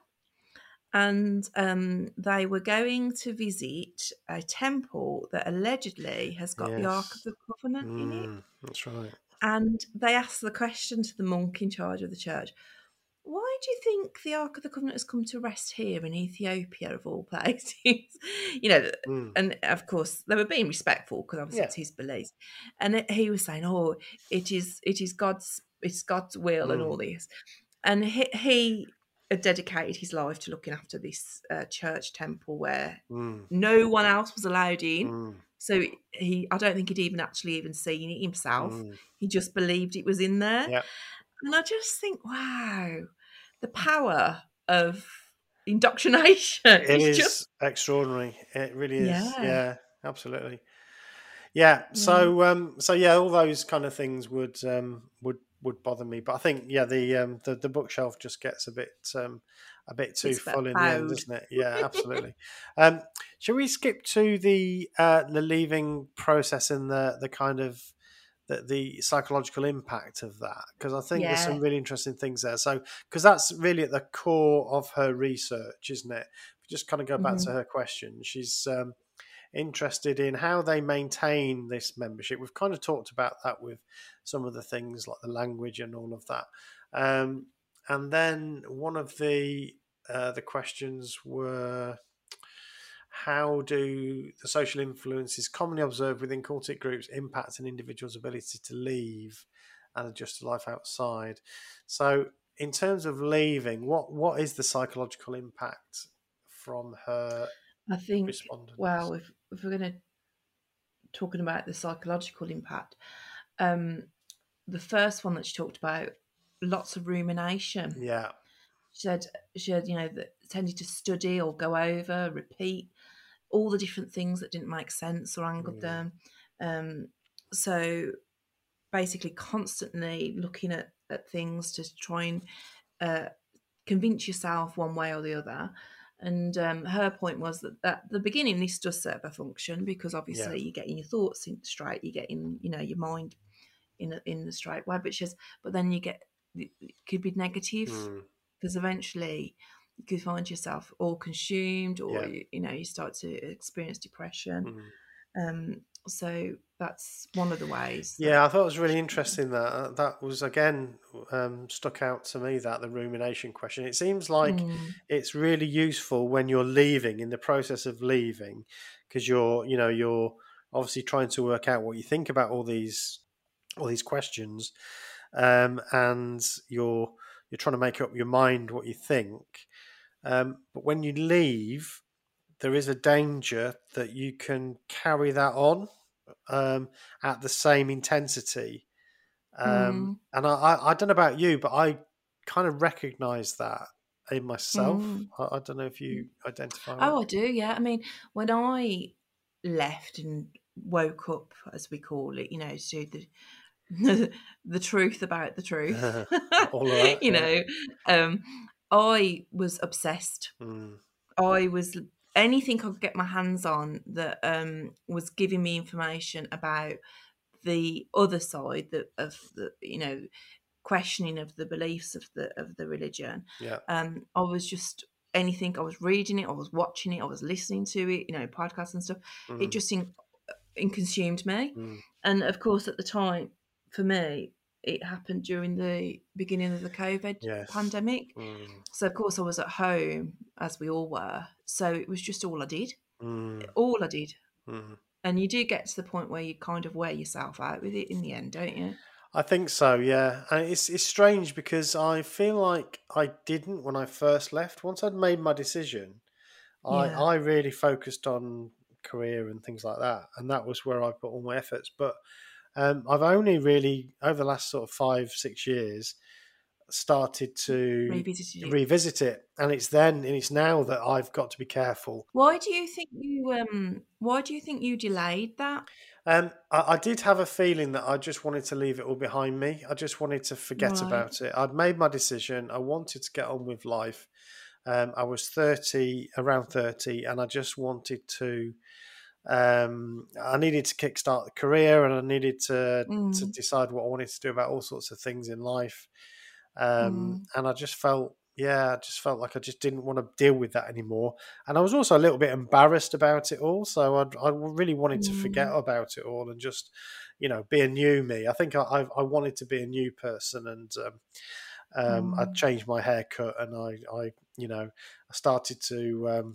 and um, they were going to visit a temple that allegedly has got the Ark of the Covenant in it. Mm, that's right. And they asked the question to the monk in charge of the church. Why do you think the Ark of the Covenant has come to rest here in Ethiopia, of all places? you know, Mm. and of course they were being respectful because obviously Yeah. it's his beliefs and it, he was saying oh it is it is god's it's god's will and Mm. all this and he, he had dedicated his life to looking after this uh, church temple where Mm. no one else was allowed in Mm. so he i don't think he'd even actually even seen it himself Mm. he just believed it was in there Yeah. and i just think wow the power of indoctrination It is just extraordinary. It really is. Yeah. Yeah, absolutely. Yeah. So um so yeah, all those kind of things would um would would bother me. But I think yeah, the um the, the bookshelf just gets a bit um a bit too It's full in the end, doesn't it? Yeah, absolutely. um shall we skip to the uh the leaving process and the the kind of the, the psychological impact of that because I think there's some really interesting things there. So because that's really at the core of her research, isn't it? Just kind of go back Mhm. to her question, she's um, interested in how they maintain this membership. We've kind of talked about that with some of the things like the language and all of that. Um, and then one of the uh, the questions were how do the social influences commonly observed within cultic groups impact an individual's ability to leave and adjust to life outside? So, in terms of leaving, what what is the psychological impact from her I think, respondents? well, if, if we're going to talking about the psychological impact, um, the first one that she talked about, lots of rumination. yeah, She said she had, you know, that tended to study or go over, repeat all the different things that didn't make sense or angered Mm. them. Um, so basically constantly looking at, at things to try and uh, convince yourself one way or the other. And um, her point was that at the beginning, this does serve a function because obviously Yeah. you're getting your thoughts in straight, you're getting, you know, your mind in a, in the straight way. But she says, but then you get it could be negative Mm, because eventually you could find yourself all consumed, or Yeah. you, you know, you start to experience depression. mm. Um, so that's one of the ways. Yeah, I thought it was really interesting that uh, that was again um, stuck out to me that the rumination question. It seems like Mm, it's really useful when you're leaving in the process of leaving because you're you know you're obviously trying to work out what you think about all these all these questions um, and you're you're trying to make up your mind what you think um, but when you leave there is a danger that you can carry that on um, at the same intensity um, and I, I, I don't know about you but I kind of recognize that in myself Mm. I, I don't know if you identify with Oh, I do. Yeah. I mean, when I left and woke up, as we call it, you know, to the the truth about the truth. All right, you yeah. know, um, I was obsessed. Mm, I was anything I could get my hands on that um, was giving me information about the other side of the you know questioning of the beliefs of the of the religion. yeah Um, I was just anything. I was reading it. I was watching it. I was listening to it. You know, podcasts and stuff. mm, It just in, in consumed me. mm, And of course, at the time, for me, it happened during the beginning of the COVID Yes. pandemic. mm, So of course I was at home, as we all were. So it was just all I did. mm, All I did. mm. And you do get to the point where you kind of wear yourself out with it in the end, don't you? I think so, yeah. And it's it's strange because I feel like I didn't when I first left. Once I'd made my decision, I Yeah. I really focused on career and things like that, and that was where I put all my efforts. But um, I've only really over the last sort of five six years started to Revisited it. revisit it, and it's then and it's now that I've got to be careful. Why do you think you um why do you think you delayed that? Um, I, I did have a feeling that I just wanted to leave it all behind me. I just wanted to forget Right. about it. I'd made my decision. I wanted to get on with life. Um, I was 30, around 30, and I just wanted to. Um, I needed to kickstart the career and I needed to, to Mm. decide what I wanted to do about all sorts of things in life. Um, Mm. And I just felt, yeah, I just felt like I just didn't want to deal with that anymore. And I was also a little bit embarrassed about it all. So I'd, I really wanted to forget Mm. about it all and just, you know, be a new me. I think I, I, I wanted to be a new person and um, um, I Mm. changed my haircut and I, I, you know, I started to. Um,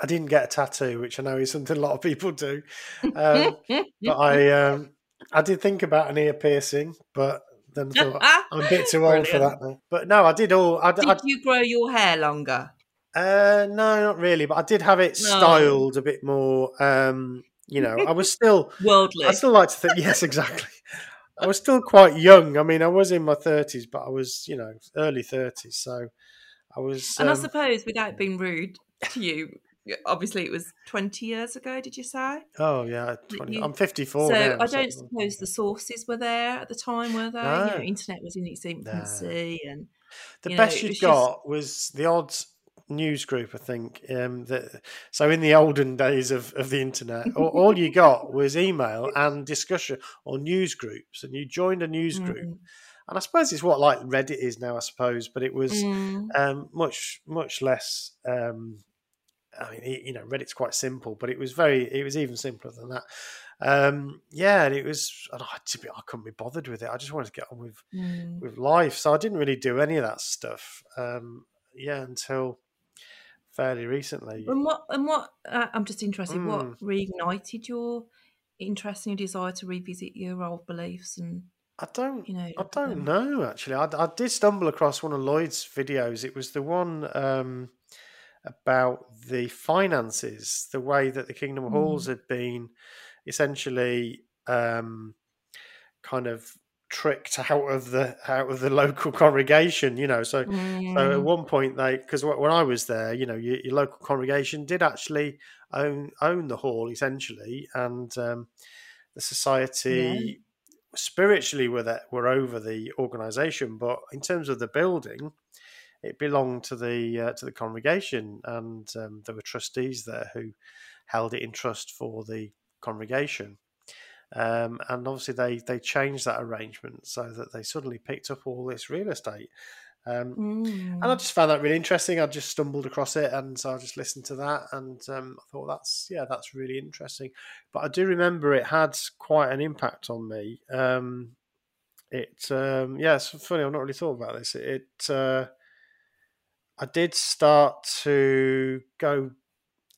I didn't get a tattoo, which I know is something a lot of people do. Um, but I, um, I did think about an ear piercing, but then I thought I'm a bit too old for that now. But no, I did all. I, Did I, you grow your hair longer? uh, no, not really, but I did have it No. styled a bit more. Um, you know, I was still. Worldly. I still like to think. Yes, exactly. I was still quite young. I mean, I was in my thirties, but I was, you know, early thirties. So I was. and I um, suppose, without being rude to you, obviously it was 20 years ago, did you say? oh yeah, 20, you- I'm 54 so now. I don't suppose the sources were there at the time, were they? You know, internet was in its infancy, and The know, best it you was just- got was the odds news group, I think. Um, that so in the olden days of, of the internet, all, all you got was email and discussion or news groups, and you joined a news group. Mm, And I suppose it's what like Reddit is now, I suppose, but it was mm, um, much much less. Um, I mean, you know, Reddit's quite simple, but it was very. It was even simpler than that. Um, yeah, and it was. and I, to be- I couldn't be bothered with it. I just wanted to get on with mm. with life. So I didn't really do any of that stuff. Um, yeah, until fairly recently. And what? And what? Uh, I'm just interested. Mm. What reignited your interest and your desire to revisit your old beliefs and I don't. you know? I don't them? know actually. I, I did stumble across one of Lloyd's videos. It was the one um, about the finances, the way that the Kingdom Mm. Halls had been essentially um, kind of tricked out of the out of the local congregation. You know, so So at Mm, one point, they because when I was there, you know, your, your local congregation did actually own own the hall essentially, and um, the society spiritually were that were over the organisation, but in terms of the building, it belonged to the uh, to the congregation, and um, there were trustees there who held it in trust for the congregation. Um, and obviously, they they changed that arrangement so that they suddenly picked up all this real estate. Um, mm. And I mm. just found that really interesting. I just stumbled across it, and so I just listened to that, and um, I thought that's yeah, that's really interesting. But I do remember it had quite an impact on me. Um, it um, yeah, it's funny. I've not really thought about this. It, it uh, I did start to go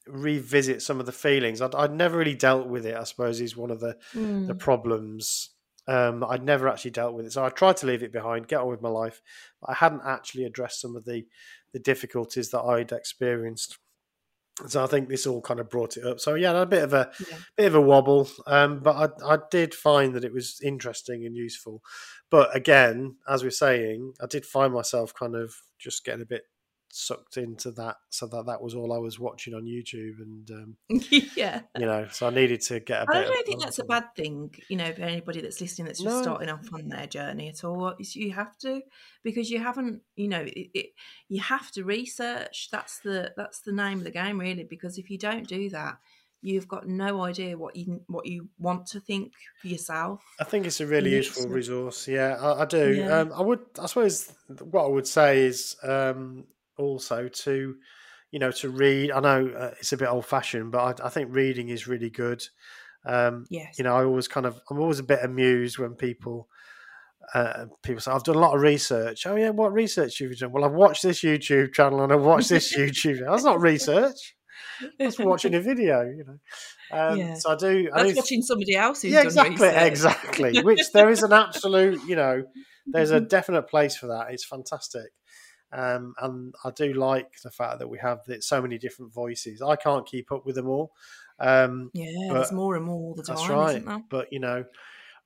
revisit some of the feelings. I'd, I'd, never really dealt with it. I suppose is one of the mm. the problems. Um, I'd never actually dealt with it, so I tried to leave it behind, get on with my life. I hadn't actually addressed some of the the difficulties that I'd experienced. So I think this all kind of brought it up. So yeah, a bit of a yeah. bit of a wobble, um, but I, I did find that it was interesting and useful. But again, as we're saying, I did find myself kind of just getting a bit sucked into that so that that was all I was watching on YouTube and um, yeah you know so I needed to get a I don't think that's a bad thing you know for anybody that's listening that's just no. starting off on their journey at all you have to because you haven't you know it, it, you have to research that's the that's the name of the game really because if you don't do that you've got no idea what you what you want to think for yourself. I think it's a really useful resource. Yeah, I, I do. Yeah. Um, I would. I suppose what I would say is um, also to you know to read. I know uh, it's a bit old fashioned but I, I, think reading is really good. Um yes. you know i always kind of i'm always a bit amused when people uh, people say i've done a lot of research. Oh yeah what research have you done? Well i've watched this youtube channel and i've watched this youtube that's not research. That's watching a video you know. Um, yeah. so i do that's I do, watching somebody else's yeah exactly exactly which there is an absolute you know there's a definite place for that. It's fantastic um, and I do like the fact that we have so many different voices. I can't keep up with them all. Um, yeah, there's more and more all the time. That's right. But you know,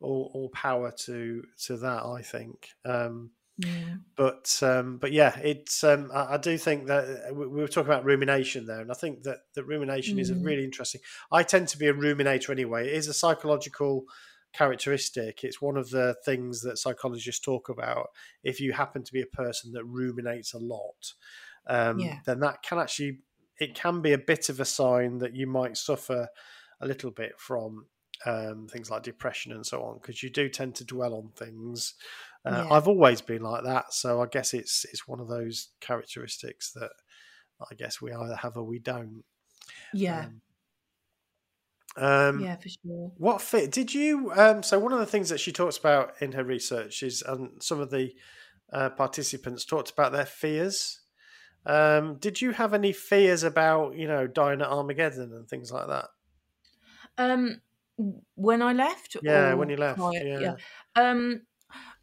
all, all power to to that. I think. Um, yeah. But um, but yeah, it's um, I, I, do think that uh, we, we, were talking about rumination there, and I think that that rumination mm. is really interesting. I tend to be a ruminator anyway. It is a psychological characteristic. It's one of the things that psychologists talk about. If you happen to be a person that ruminates a lot, um, yeah. then that can actually it can be a bit of a sign that you might suffer a little bit from um, things like depression and so on because you do tend to dwell on things. Uh, yeah. I've always been like that, so I guess it's it's one of those characteristics that I guess we either have or we don't. Yeah. Um, um, yeah, for sure. What fit did you? Um, so one of the things that she talks about in her research is, and some of the uh, participants talked about their fears. Um, did you have any fears about, you know, dying at Armageddon and things like that? Um, when I left, yeah, when you left, quite, yeah. yeah. Um,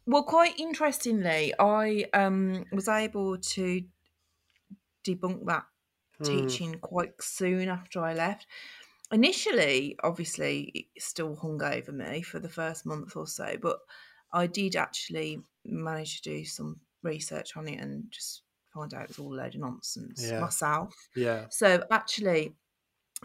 well, quite interestingly, I um was able to debunk that hmm. teaching quite soon after I left initially, obviously, it still hung over me for the first month or so, but I did actually manage to do some research on it and just find out it was all a load of nonsense yeah. myself. Yeah. So actually,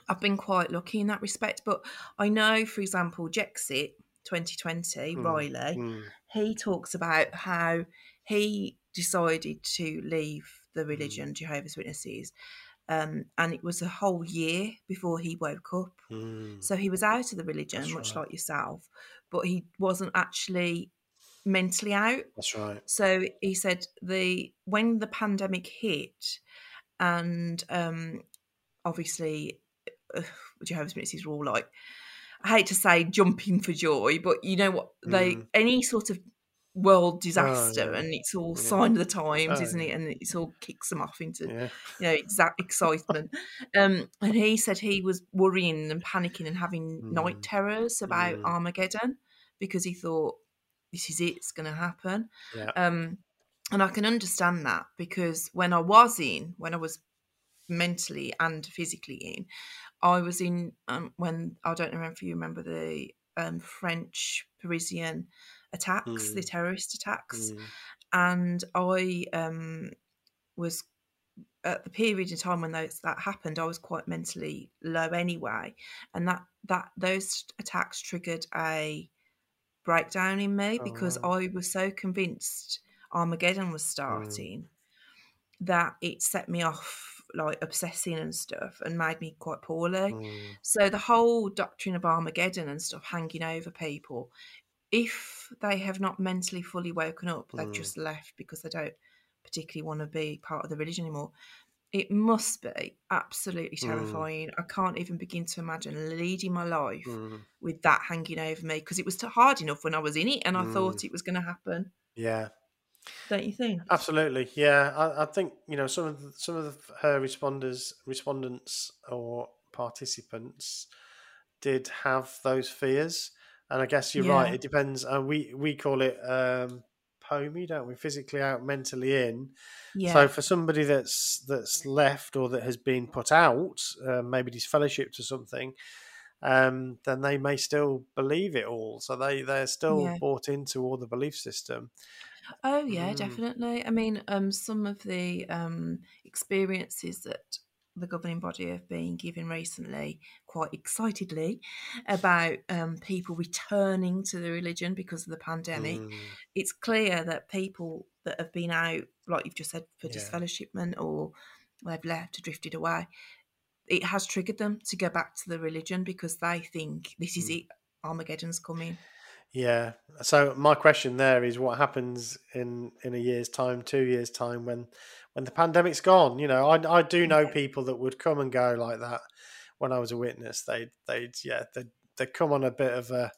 I've been quite lucky in that respect. But I know, for example, Jexit 2020, mm. Riley, mm. he talks about how he decided to leave the religion, mm. Jehovah's Witnesses, um, and it was a whole year before he woke up. Mm. So he was out of the religion, That's much right. like yourself, but he wasn't actually mentally out. That's right. So he said the when the pandemic hit, and um, obviously uh, Jehovah's Witnesses were all like, I hate to say jumping for joy, but you know what? They mm. any sort of world disaster oh, yeah. and it's all yeah. sign of the times oh, isn't it and it's all kicks them off into yeah. you know exact excitement um and he said he was worrying and panicking and having mm. night terrors about mm. armageddon because he thought this is it it's going to happen um and i can understand that because when i was in when i was mentally and physically in i was in um, when i don't know if you remember the um, french parisian attacks, mm. the terrorist attacks, mm. and I um, was at the period in time when those that happened. I was quite mentally low anyway, and that that those attacks triggered a breakdown in me because Oh. I was so convinced Armageddon Mm. was starting that it set me off like obsessing and stuff and made me quite poorly. Mm, So the whole doctrine of Armageddon and stuff hanging over people, if they have not mentally fully woken up, they've Mm. just left because they don't particularly want to be part of the religion anymore. It must be absolutely Mm. terrifying. I can't even begin to imagine leading my life mm, with that hanging over me because it was hard enough when I was in it and I Mm. thought it was going to happen. yeah. Don't you think? Absolutely, yeah. I, I think you know some of the, some of the, her responders, respondents or participants did have those fears, and I guess you're right. It depends. And we we call it um, POMI, don't we? Physically out, mentally in. Yeah. So for somebody that's that's left or that has been put out, uh, maybe disfellowshipped or something, um, then they may still believe it all. So they they're still Yeah. bought into all the belief system. Oh yeah, Mm. definitely. I mean, um, some of the um, experiences that the governing body have been given recently, quite excitedly, about um, people returning to the religion because of the pandemic. Mm, It's clear that people that have been out, like you've just said, for Yeah. disfellowshipment or they've left or drifted away, it has triggered them to go back to the religion because they think this is Mm. it. Armageddon's coming. Yeah. So my question there is, what happens in in a year's time, two years time, when when the pandemic's gone? You know, I I do know people that would come and go like that. When I was a witness, they they'd yeah they'd they'd come on a bit of a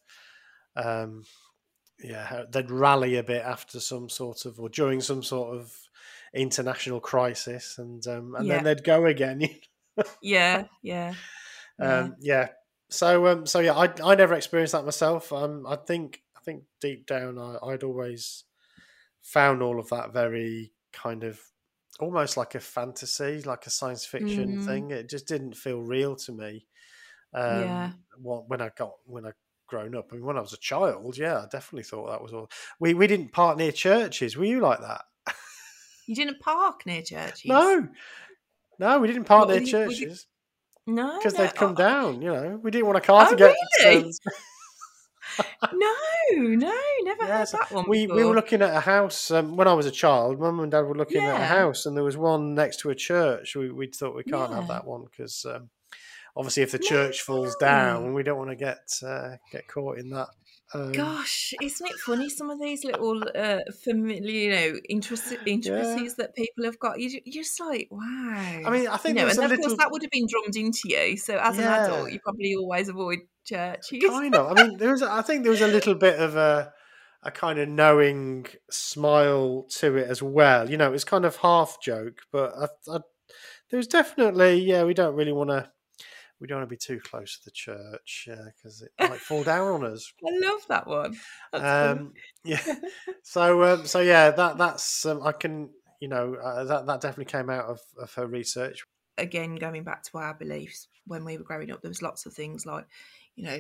um yeah they'd rally a bit after some sort of or during some sort of international crisis and um and Yeah. then they'd go again. Yeah, yeah. yeah. um yeah so um so yeah i i never experienced that myself. Um i think i think deep down I, i'd always found all of that very kind of almost like a fantasy like a science fiction Mm. thing. It just didn't feel real to me um Yeah. wh- when i got when i grown up. I mean when i was a child yeah i definitely thought that was all we we didn't park near churches. Were you like that? You didn't park near churches? no no we didn't park What, near were you- were you- churches No, because no. they'd come oh, down you know we didn't want a car Oh, to get really? No, no, never Yeah, heard so that one we, before. we were looking at a house um, when I was a child. Mum and Dad were looking at a house, and there was one next to a church. We we thought we can't have that one because um, obviously, if the church falls down, we don't want to get uh, get caught in that. Um, Gosh, isn't it funny? Some of these little uh, familiar, you know, intricacies that people have got. You, you're just like, wow. I mean, I think you know, and a of little course that would have been drummed into you. So as Yeah. an adult, you probably always avoid churches. kind of. I mean, there was. I think there was a little bit of a a kind of knowing smile to it as well. You know, it was kind of half joke, but I, I, there was definitely yeah. We don't really want to. We don't want to be too close to the church because it might fall down on us. I love that one. Um, yeah. So um, so yeah, that that's um, I can you know uh, that that definitely came out of, of her research. again going back to our beliefs when we were growing up there was lots of things like you know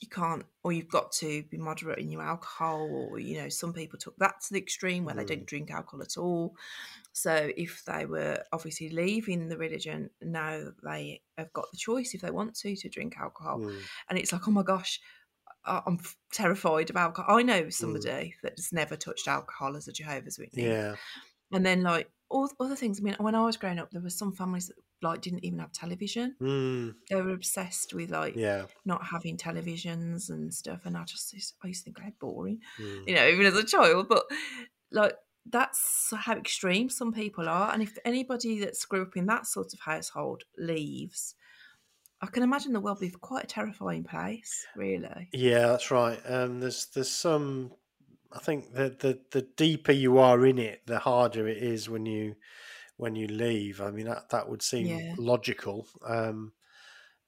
you can't or you've got to be moderate in your alcohol or you know some people took that to the extreme where they Mm. didn't drink alcohol at all so if they were obviously leaving the religion now they have got the choice if they want to to drink alcohol Mm. and it's like oh my gosh I'm terrified of alcohol. I know somebody that's never touched alcohol as a Jehovah's Witness. Yeah. And then like all other things. I mean, when I was growing up, there were some families that like didn't even have television. Mm. They were obsessed with like Yeah. not having televisions and stuff. And I just used- I used to think how boring, Mm. you know, even as a child. But like that's how extreme some people are. And if anybody that's grew up in that sort of household leaves, I can imagine the world be quite a terrifying place. Really. Yeah, that's right. Um, there's there's some. I think the, the the deeper you are in it, the harder it is when you when you leave. I mean, that that would seem Yeah. logical. Um,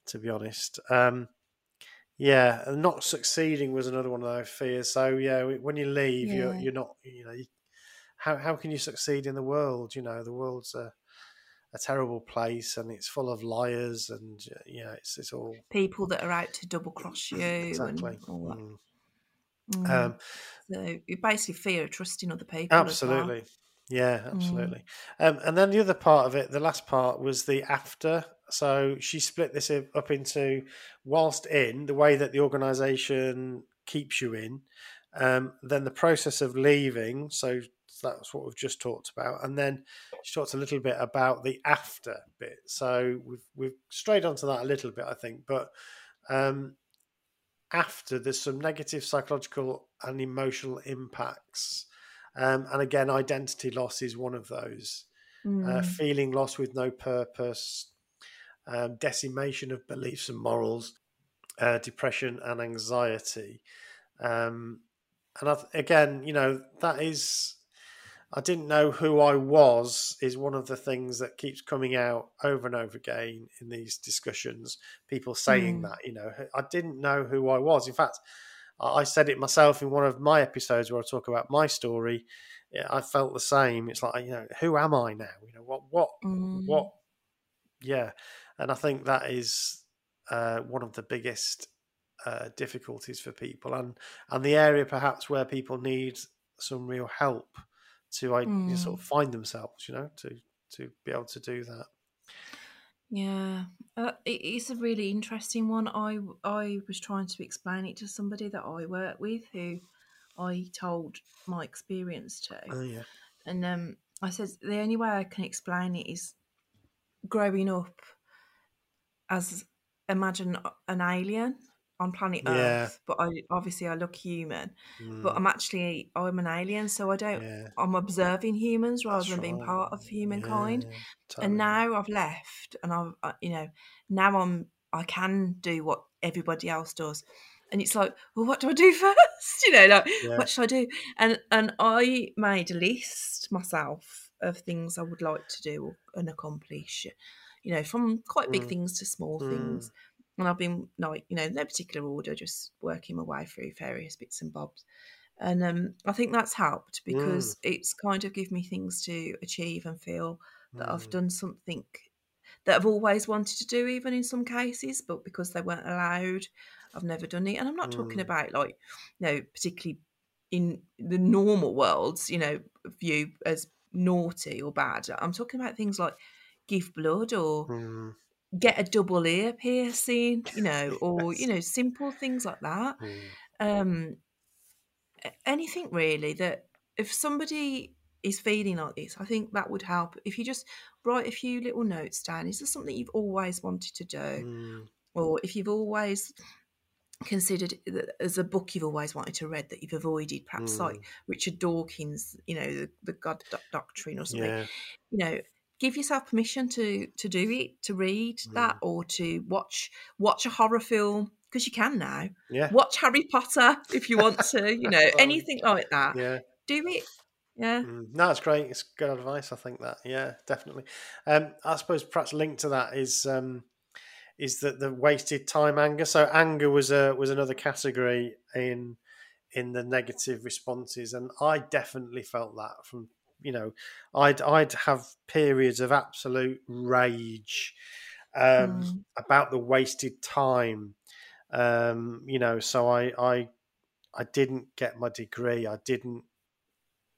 to be honest. Um, yeah, and not succeeding was another one of those fears. So yeah, when you leave, you're you're not. You know, you, how how can you succeed in the world? You know, the world's a a terrible place, and it's full of liars, and uh, yeah, it's it's all People that are out to double cross you exactly. and all that. Mm. Mm. Um, so you basically fear of trusting other people. as well. Absolutely. Yeah, Mm. absolutely. Um, and then the other part of it, the last part was the after. So she split this up into whilst in the way that the organisation keeps you in. Um, then the process of leaving. So that's what we've just talked about, and then she talked a little bit about the after bit. So we've we've strayed onto that a little bit, I think, but um, after there's some negative psychological and emotional impacts, um, and again, identity loss is one of those. Mm. Uh, feeling lost with no purpose, um, decimation of beliefs and morals, uh, depression and anxiety. Um, and I, again, you know, that is I didn't know who I was is one of the things that keeps coming out over and over again in these discussions. People saying mm. that, you know, I didn't know who I was. In fact, I said it myself in one of my episodes where I talk about my story. I felt the same. It's like, you know, who am I now? You know, what, what, mm. what? Yeah, and I think that is uh, one of the biggest uh, difficulties for people, and and the area perhaps where people need some real help to mm. sort of find themselves, you know, to to be able to do that. Yeah, uh, it's a really interesting one. I I was trying to explain it to somebody that I work with who I told my experience to. Oh yeah. And um, I said the only way I can explain it is growing up as imagine an alien on planet yeah. Earth, but I obviously I look human. Mm. But I'm actually I'm an alien, so I don't. Yeah. I'm observing humans rather That's than being part of humankind. Yeah, totally. And now I've left, and I've I, you know now I'm I can do what everybody else does. And it's like, well, what do I do first? you know, like, what should I do? And and I made a list myself of things I would like to do and accomplish. You know, from quite big mm. things to small mm. things and I've been like you know no particular order, just working my way through various bits and bobs, and um, I think that's helped because mm. it's kind of given me things to achieve and feel that mm. I've done something that I've always wanted to do, even in some cases, but because they weren't allowed, I've never done it. And I'm not mm. talking about like you know particularly in the normal worlds, you know, view as naughty or bad. I'm talking about things like give blood or mm get a double ear piercing, you know, or you know, simple things like that. Mm. Um, anything really that if somebody is feeling like this, I think that would help. If you just write a few little notes down, is this something you've always wanted to do, mm. or if you've always considered as a book you've always wanted to read that you've avoided, perhaps mm. like Richard Dawkins, you know, the, the God Doctrine or something. Yeah. You know, give yourself permission to to do it, to read mm. that, or to watch watch a horror film because you can now. Yeah. Watch Harry Potter if you want to. You know, anything like that. Yeah. Do it. Yeah. Mm. No, it's great. It's good advice. I think that. Yeah, definitely. Um, I suppose perhaps linked to that is um, is that the wasted time anger. So anger was a was another category in in the negative responses, and I definitely felt that from you know, I'd I'd have periods of absolute rage um, mm. about the wasted time. Um, you know, so I I I didn't get my degree. I didn't,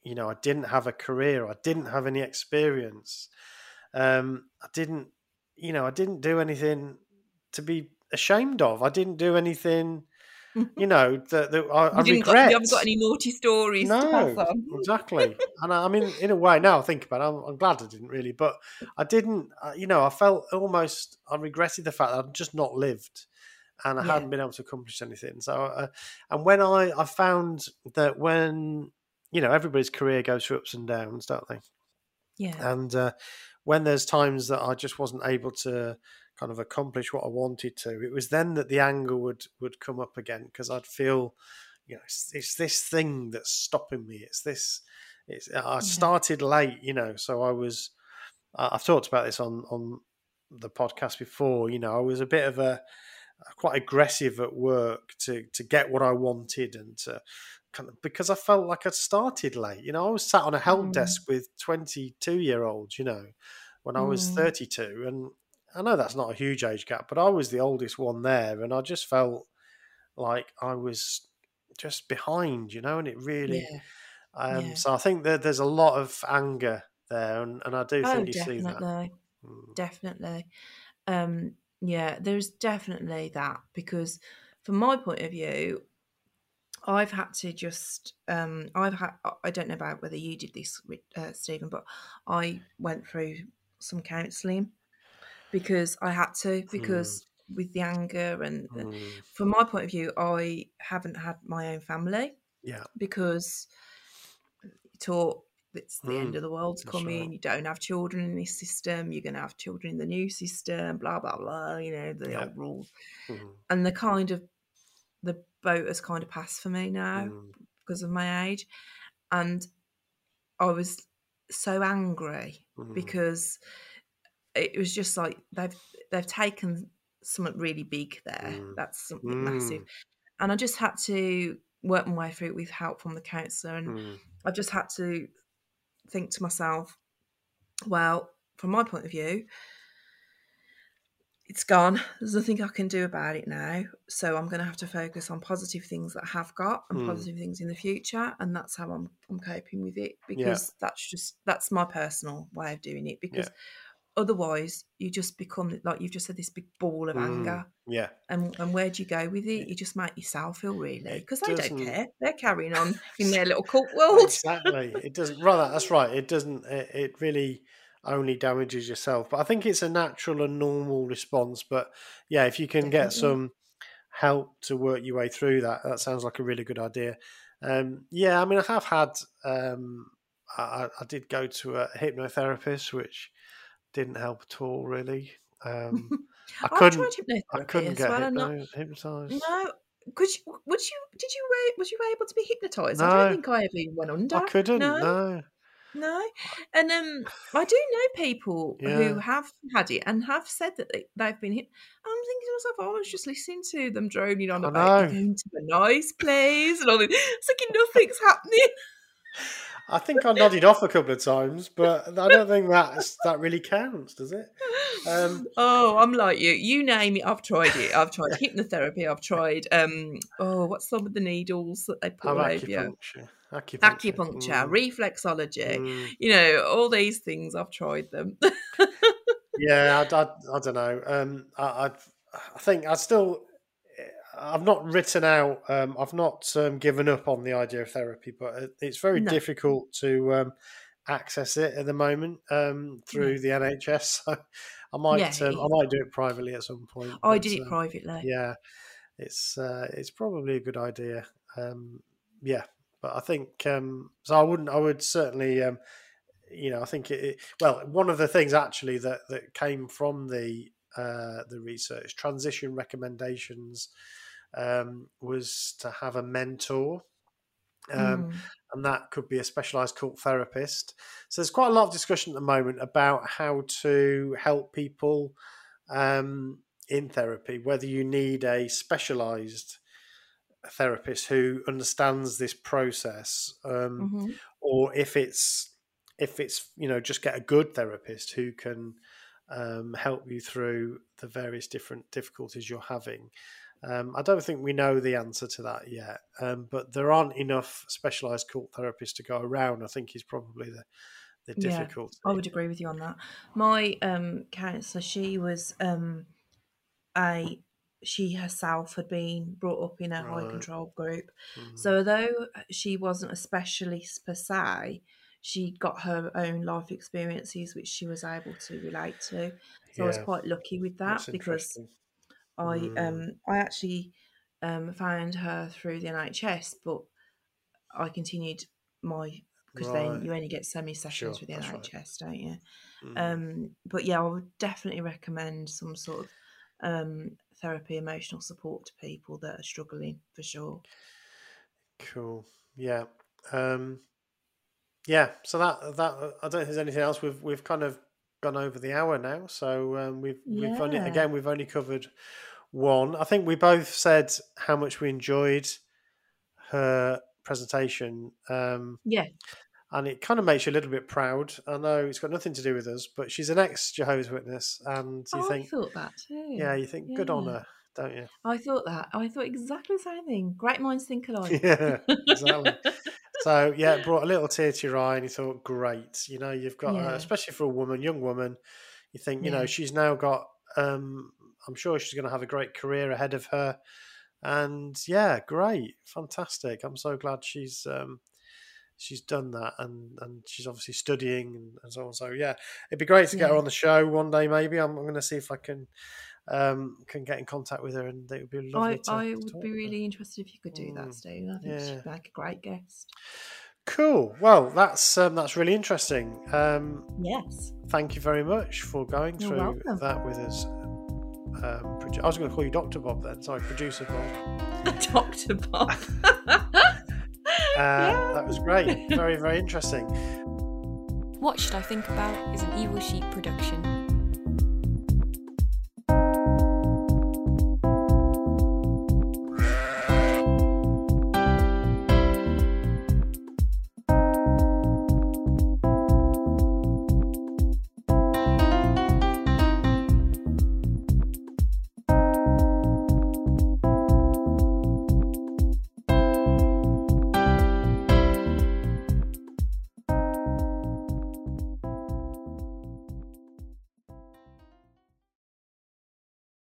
you know, I didn't have a career. I didn't have any experience. Um, I didn't, you know, I didn't do anything to be ashamed of. I didn't do anything you know, that, I, I regret. Got, you haven't got any naughty stories no, exactly. And I, I, mean, in a way, now I think about it, I'm, I'm, glad I didn't really, but I didn't, uh, you know, I felt almost, I regretted the fact that I'd just not lived and I yeah. hadn't been able to accomplish anything. So, uh, and when I, I found that when, you know, everybody's career goes through ups and downs, don't they? Yeah. And uh, when there's times that I just wasn't able to kind of accomplish what I wanted to. It was then that the anger would would come up again because I'd feel, you know, it's, it's, this thing that's stopping me. It's this. It's I started late, you know, so I was. I've talked about this on on the podcast before. You know, I was a bit of a quite aggressive at work to to get what I wanted and to kind of because I felt like I'd started late. You know, I was sat on a help mm. desk with twenty two year olds. You know, when I was mm. thirty two, and I know that's not a huge age gap, but I was the oldest one there, and I just felt like I was just behind, you know, and it really. Yeah. Um, yeah. So I think that there's a lot of anger there, and, and I do oh, think you definitely. see that. Mm. Definitely. Um, yeah, there's definitely that because, from my point of view, I've had to just, um, I've had, I don't know about whether you did this, uh, Stephen, but I went through some counselling because I had to, because mm. with the anger and mm. from my point of view, I haven't had my own family. Yeah. Because you taught it's the mm. end of the world's coming. Right. You don't have children in this system. You're going to have children in the new system. Blah blah blah. You know the yeah. old rules, mm-hmm. and the kind of the boat has kind of passed for me now mm. because of my age, and I was so angry mm. because it was just like they've they've taken something really big there. Mm. That's something massive, mm. and I just had to work my way through it with help from the counsellor, and mm. I just had to think to myself, well, from my point of view, it's gone. There's nothing I can do about it now. So I'm going to have to focus on positive things that I have got and mm. positive things in the future, and that's how I'm I'm coping with it because yeah. that's just that's my personal way of doing it. Because yeah. Otherwise, you just become like you've just said this big ball of mm. anger. Yeah. And and where do you go with it? You just make yourself feel really because they don't care. They're carrying on in their little cult world. exactly. It doesn't. Right. That's right. It doesn't. It, it really only damages yourself. But I think it's a natural and normal response. But yeah, if you can get some help to work your way through that, that sounds like a really good idea. Um, yeah, I mean, I have had, um, I, I, did go to a hypnotherapist, which didn't help at all, really. Um, I couldn't, I couldn't get well, hypno- not, hypnotized. No, could you, would you, did you, were was you able to be hypnotized? No, I don't think I ever went under. I couldn't, no. no. No, and um, I do know people yeah. who have had it and have said that they, they've been hit. I'm thinking to myself, oh, I was just listening to them droning on about going to a nice place and all this. It's like nothing's happening. I think I nodded off a couple of times, but I don't think that that really counts, does it? Um, oh, I'm like you. You name it, I've tried it. I've tried hypnotherapy. I've tried um, oh, what's some of the needles that they put oh, over you? Acupuncture, acupuncture mm. reflexology, mm. you know, all these things. I've tried them. yeah, I, I, I, don't know. Um, I, I, I think I still, I've not written out. Um, I've not um, given up on the idea of therapy, but it's very no. difficult to um, access it at the moment um, through the NHS. So I might, yeah, um, I might do it privately at some point. I but, did it privately. Yeah, it's uh, it's probably a good idea. Um, yeah, but I think um, so. I wouldn't. I would certainly. Um, you know, I think it, it, Well, one of the things actually that that came from the uh, the research transition recommendations um, was to have a mentor. Um, mm. And that could be a specialized cult therapist. So there's quite a lot of discussion at the moment about how to help people um, in therapy, whether you need a specialized therapist who understands this process, um, mm-hmm. or if it's if it's you know just get a good therapist who can um, help you through the various different difficulties you're having. Um, I don't think we know the answer to that yet, um, but there aren't enough specialised cult therapists to go around. I think is probably the the difficulty. Yeah, I would agree with you on that. My um, counsellor, she was um, a she herself had been brought up in a right. high control group. Mm. So although she wasn't a specialist per se, she got her own life experiences which she was able to relate to. So yeah. I was quite lucky with that That's because I mm. um I actually um found her through the NHS, but I continued my because right. then you only get so many sessions sure, with the NHS, right. don't you? Mm. Um, but yeah, I would definitely recommend some sort of um, therapy, emotional support to people that are struggling for sure. Cool. Yeah. Um, yeah. So that that I don't think there's anything else. We've we've kind of gone over the hour now, so um, we've yeah. we've only again we've only covered one. I think we both said how much we enjoyed her presentation. Um, yeah and it kind of makes you a little bit proud. I know it's got nothing to do with us, but she's an ex Jehovah's Witness, and you oh, think, I thought that too. Yeah, you think, yeah. good on her, don't you? I thought that. I thought exactly the same thing. Great minds think alike. Yeah, exactly. so yeah, it brought a little tear to your eye, and you thought, great. You know, you've got, yeah. uh, especially for a woman, young woman, you think, you yeah. know, she's now got. Um, I'm sure she's going to have a great career ahead of her. and yeah, great, fantastic. I'm so glad she's um, she's done that, and and she's obviously studying and, and so on. So yeah, it'd be great to get her on the show one day. Maybe I'm, I'm going to see if I can um, can get in contact with her, and it would be lovely. I, to, I to would talk be with her. really interested if you could do that, Mm, Steve. I think yeah. she'd make a great guest. Cool. Well, that's um, that's really interesting. Um, Yes. thank you very much for going You're through welcome. that with us. Um, produ- I was going to call you Doctor Bob then. Sorry, producer Bob. Dr. Bob. Uh, That was great. Very very interesting. What Should I Think About is an Evil Sheep production.